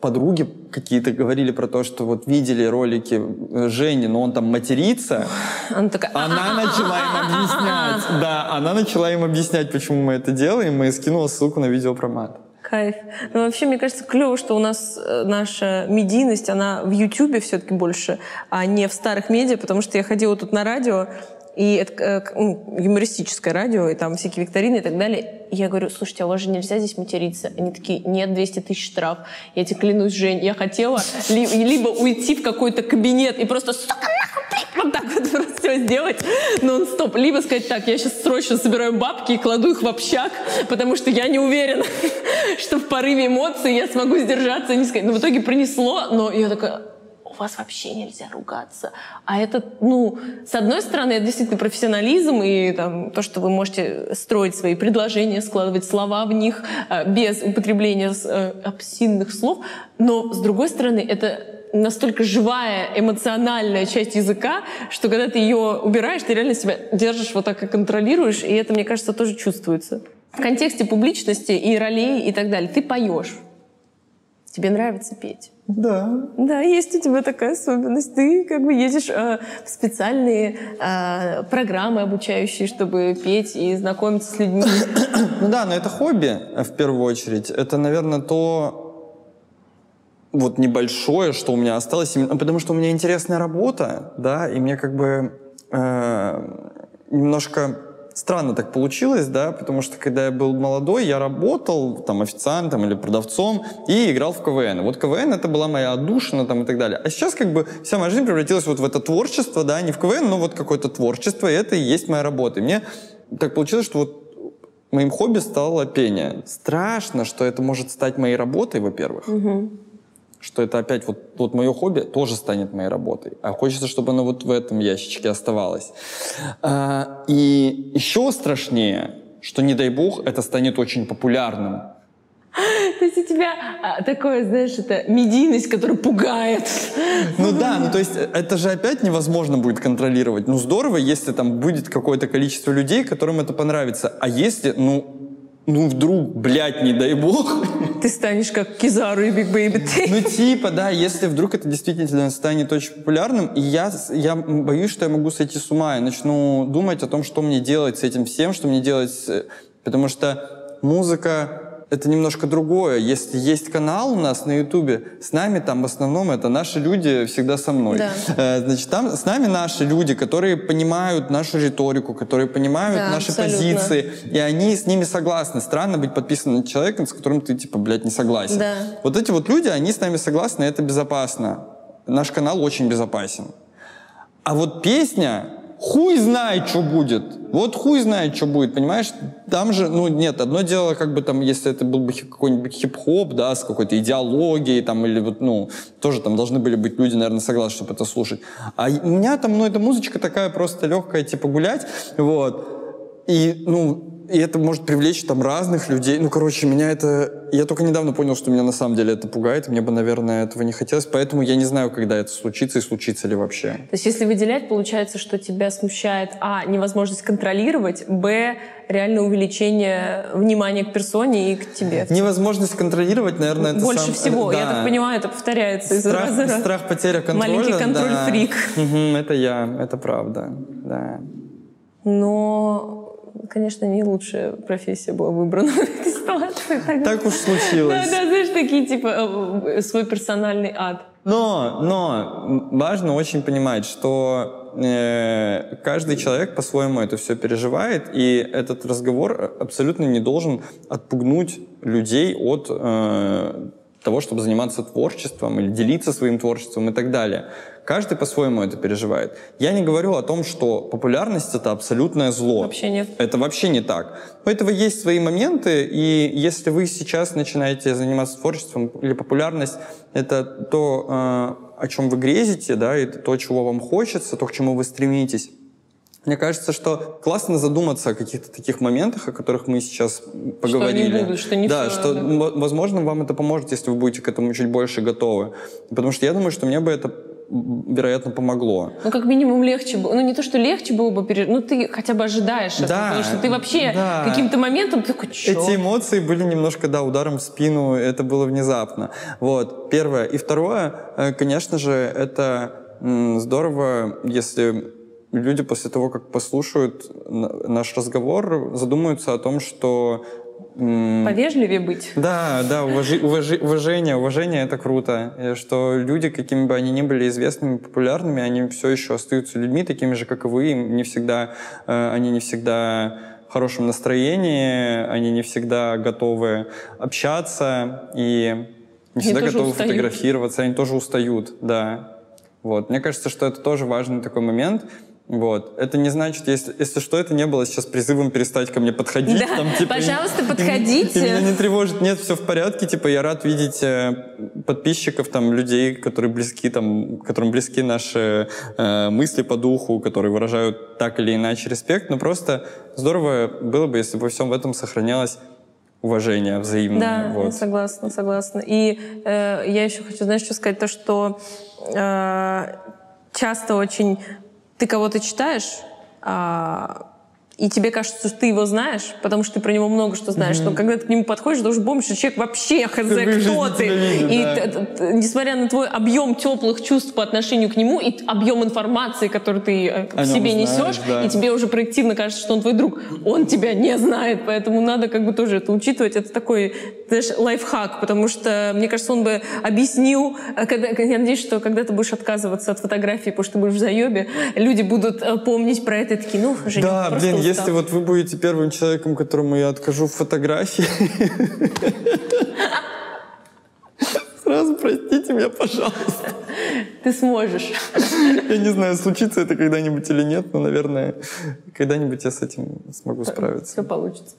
[SPEAKER 2] подруги какие-то говорили про то, что вот видели ролики э, Жени, но он там матерится,
[SPEAKER 1] Она такая...
[SPEAKER 2] она начала им объяснять. Да, она начала им объяснять, почему мы это делаем, и скинула ссылку на видео про мат.
[SPEAKER 1] Кайф. Ну, вообще, мне кажется, клево, что у нас э, наша медийность, она в Ютубе все-таки больше, а не в старых медиа, потому что я ходила тут на радио, и это э, ну, юмористическое радио, и там всякие викторины и так далее. И я говорю, слушайте, а у вас же нельзя здесь материться. Они такие, нет, 200 тысяч штраф. Я тебе клянусь, Жень, я хотела ли- либо уйти в какой-то кабинет и просто сука, нахуй, блядь, вот так вот все сделать нон-стоп. Либо сказать, так, я сейчас срочно собираю бабки и кладу их в общак, потому что я не уверена, что в порыве эмоций я смогу сдержаться и не сказать. Но в итоге принесло, но я такая, у вас вообще нельзя ругаться. А это, ну, с одной стороны, это действительно профессионализм и там, то, что вы можете строить свои предложения, складывать слова в них э, без употребления э, обсинных слов. Но, с другой стороны, это настолько живая, эмоциональная часть языка, что когда ты ее убираешь, ты реально себя держишь вот так и контролируешь, и это, мне кажется, тоже чувствуется. В контексте публичности и ролей и так далее. Ты поешь. Тебе нравится петь.
[SPEAKER 2] Да.
[SPEAKER 1] Да, есть у тебя такая особенность. Ты как бы едешь э, в специальные э, программы обучающие, чтобы петь и знакомиться с людьми.
[SPEAKER 2] Ну да, но это хобби э, в первую очередь. Это, наверное, то вот небольшое, что у меня осталось, потому что у меня интересная работа, да, и мне как бы э, немножко странно так получилось, да, потому что когда я был молодой, я работал там официантом или продавцом и играл в КВН. Вот КВН это была моя отдушина там и так далее. А сейчас как бы вся моя жизнь превратилась вот в это творчество, да, не в КВН, но вот какое-то творчество, и это и есть моя работа. И мне так получилось, что вот моим хобби стало пение. Страшно, что это может стать моей работой, во-первых.
[SPEAKER 1] Мгм.
[SPEAKER 2] Что это опять вот, вот мое хобби тоже станет моей работой. А хочется, чтобы оно вот в этом ящичке оставалось. А, и еще страшнее, что, не дай бог, это станет очень популярным.
[SPEAKER 1] То есть у тебя а, такое, знаешь, это медийность, которая пугает.
[SPEAKER 2] Ну да, ну то есть э, это же опять невозможно будет контролировать. Ну здорово, если там будет какое-то количество людей, которым это понравится. А если, ну, ну вдруг, блядь, не дай бог,
[SPEAKER 1] Ты станешь как Кизару и Big Baby.
[SPEAKER 2] Ну, типа, да, если вдруг это действительно станет очень популярным, и я, я боюсь, что я могу сойти с ума и начну думать о том, что мне делать с этим всем, что мне делать... с- Потому что музыка — это немножко другое. Если есть канал у нас на Ютубе, с нами там в основном это наши люди всегда со мной.
[SPEAKER 1] Да.
[SPEAKER 2] Э, Значит, там с нами наши люди, которые понимают нашу риторику, которые понимают
[SPEAKER 1] Да,
[SPEAKER 2] наши
[SPEAKER 1] абсолютно.
[SPEAKER 2] позиции, и они с ними согласны. Странно быть подписанным на человека, с которым ты, типа, блядь, не согласен.
[SPEAKER 1] Да.
[SPEAKER 2] Вот эти вот люди, они с нами согласны, это безопасно. Наш канал очень безопасен. А вот песня, хуй знает, что будет. Вот хуй знает, что будет, понимаешь? Там же, ну, нет, одно дело, как бы там, если это был бы какой-нибудь хип-хоп, да, с какой-то идеологией, там, или вот, ну, тоже там должны были быть люди, наверное, согласны, чтобы это слушать. А у меня там, ну, эта музычка такая просто легкая, типа, гулять, вот. И, ну, и это может привлечь там разных людей. Ну, короче, меня это... Я только недавно понял, что меня на самом деле это пугает. Мне бы, наверное, этого не хотелось. Поэтому я не знаю, когда это случится и случится ли вообще.
[SPEAKER 1] То есть если выделять, получается, что тебя смущает, а, невозможность контролировать, б, реально увеличение внимания к персоне и к тебе.
[SPEAKER 2] Невозможность контролировать, наверное, это
[SPEAKER 1] Больше
[SPEAKER 2] сам-
[SPEAKER 1] всего. Я
[SPEAKER 2] да.
[SPEAKER 1] так понимаю, это повторяется из раза
[SPEAKER 2] Страх,
[SPEAKER 1] раз.
[SPEAKER 2] страх потеря контроля.
[SPEAKER 1] Маленький
[SPEAKER 2] да.
[SPEAKER 1] контроль-фрик.
[SPEAKER 2] Мгм, это я, это правда, да.
[SPEAKER 1] Но, конечно, не лучшая профессия была выбрана в этой ситуации. Так,
[SPEAKER 2] уж
[SPEAKER 1] Да,
[SPEAKER 2] случилось.
[SPEAKER 1] да, знаешь, такие, типа, э, свой персональный ад.
[SPEAKER 2] Но, но важно очень понимать, что э, каждый человек по-своему это все переживает, и этот разговор абсолютно не должен отпугнуть людей от э, того, чтобы заниматься творчеством или делиться своим творчеством и так далее. Каждый по-своему это переживает. Я не говорю о том, что популярность это абсолютное зло.
[SPEAKER 1] Вообще нет.
[SPEAKER 2] Это вообще не так. У этого есть свои моменты, и если вы сейчас начинаете заниматься творчеством или популярность, это то, э, о чем вы грезите, да, это то, чего вам хочется, то, к чему вы стремитесь. Мне кажется, что классно задуматься о каких-то таких моментах, о которых мы сейчас поговорили.
[SPEAKER 1] будут, что не
[SPEAKER 2] да,
[SPEAKER 1] всё,
[SPEAKER 2] что,
[SPEAKER 1] да.
[SPEAKER 2] возможно, вам это поможет, если вы будете к этому чуть больше готовы. Потому что я думаю, что мне бы это, вероятно, помогло.
[SPEAKER 1] Ну, как минимум, легче было. Ну, не то, что легче было бы пережить, ну, ты хотя бы ожидаешь этого,
[SPEAKER 2] Да,
[SPEAKER 1] потому что ты вообще
[SPEAKER 2] да.
[SPEAKER 1] каким-то моментом такой, чё?
[SPEAKER 2] Эти эмоции были немножко, да, ударом в спину, это было внезапно. Вот, первое. И второе, э, конечно же, это здорово, если люди после того, как послушают наш разговор, задумаются о том, что...
[SPEAKER 1] Повежливее быть.
[SPEAKER 2] да, да, уважи- уважи- уважение, уважение это круто. И что люди, какими бы они ни были известными, популярными, они все еще остаются людьми, такими же, как и вы. Им не всегда, э, они не всегда в хорошем настроении, они не всегда готовы общаться и не всегда
[SPEAKER 1] тоже
[SPEAKER 2] готовы
[SPEAKER 1] устают.
[SPEAKER 2] фотографироваться, они тоже устают, да. Вот. Мне кажется, что это тоже важный такой момент. Вот. Это не значит, если, если что, это не было сейчас призывом перестать ко мне подходить.
[SPEAKER 1] Да,
[SPEAKER 2] там, типа,
[SPEAKER 1] пожалуйста,
[SPEAKER 2] и-
[SPEAKER 1] подходите.
[SPEAKER 2] и меня не тревожит, нет, все в порядке, типа я рад видеть э, подписчиков, там, людей, которые близки, там, которым близки наши э, мысли по духу, которые выражают так или иначе респект, но просто здорово было бы, если бы во всем в этом сохранялось уважение взаимное.
[SPEAKER 1] Да,
[SPEAKER 2] вот.
[SPEAKER 1] согласна, согласна. И э, я еще хочу, знаешь, что сказать, то, что э, часто очень ты кого-то читаешь, а, и тебе кажется, что ты его знаешь, потому что ты про него много что знаешь, но когда ты к нему подходишь, должен помнить, что человек вообще хз,
[SPEAKER 2] в
[SPEAKER 1] кто ты.
[SPEAKER 2] видит,
[SPEAKER 1] и
[SPEAKER 2] да.
[SPEAKER 1] т- т- т- несмотря на твой объем теплых чувств по отношению к нему и объем информации, который ты э,
[SPEAKER 2] О
[SPEAKER 1] в себе
[SPEAKER 2] знаешь,
[SPEAKER 1] несешь,
[SPEAKER 2] да.
[SPEAKER 1] и тебе уже проективно кажется, что он твой друг, он тебя не знает, поэтому надо как бы тоже это учитывать. Это такой, знаешь, лайфхак, потому что, мне кажется, он бы объяснил, э, когда, я надеюсь, что когда ты будешь отказываться от фотографии, потому что ты будешь в заебе, люди будут э, помнить про это и такие, ну, Женя,
[SPEAKER 2] Да,
[SPEAKER 1] просто
[SPEAKER 2] блин. Если вот вы будете первым человеком, которому я откажу в фотографии, сразу простите меня, пожалуйста.
[SPEAKER 1] Ты сможешь.
[SPEAKER 2] Я не знаю, случится это когда-нибудь или нет, но, наверное, когда-нибудь я с этим смогу справиться.
[SPEAKER 1] Все получится.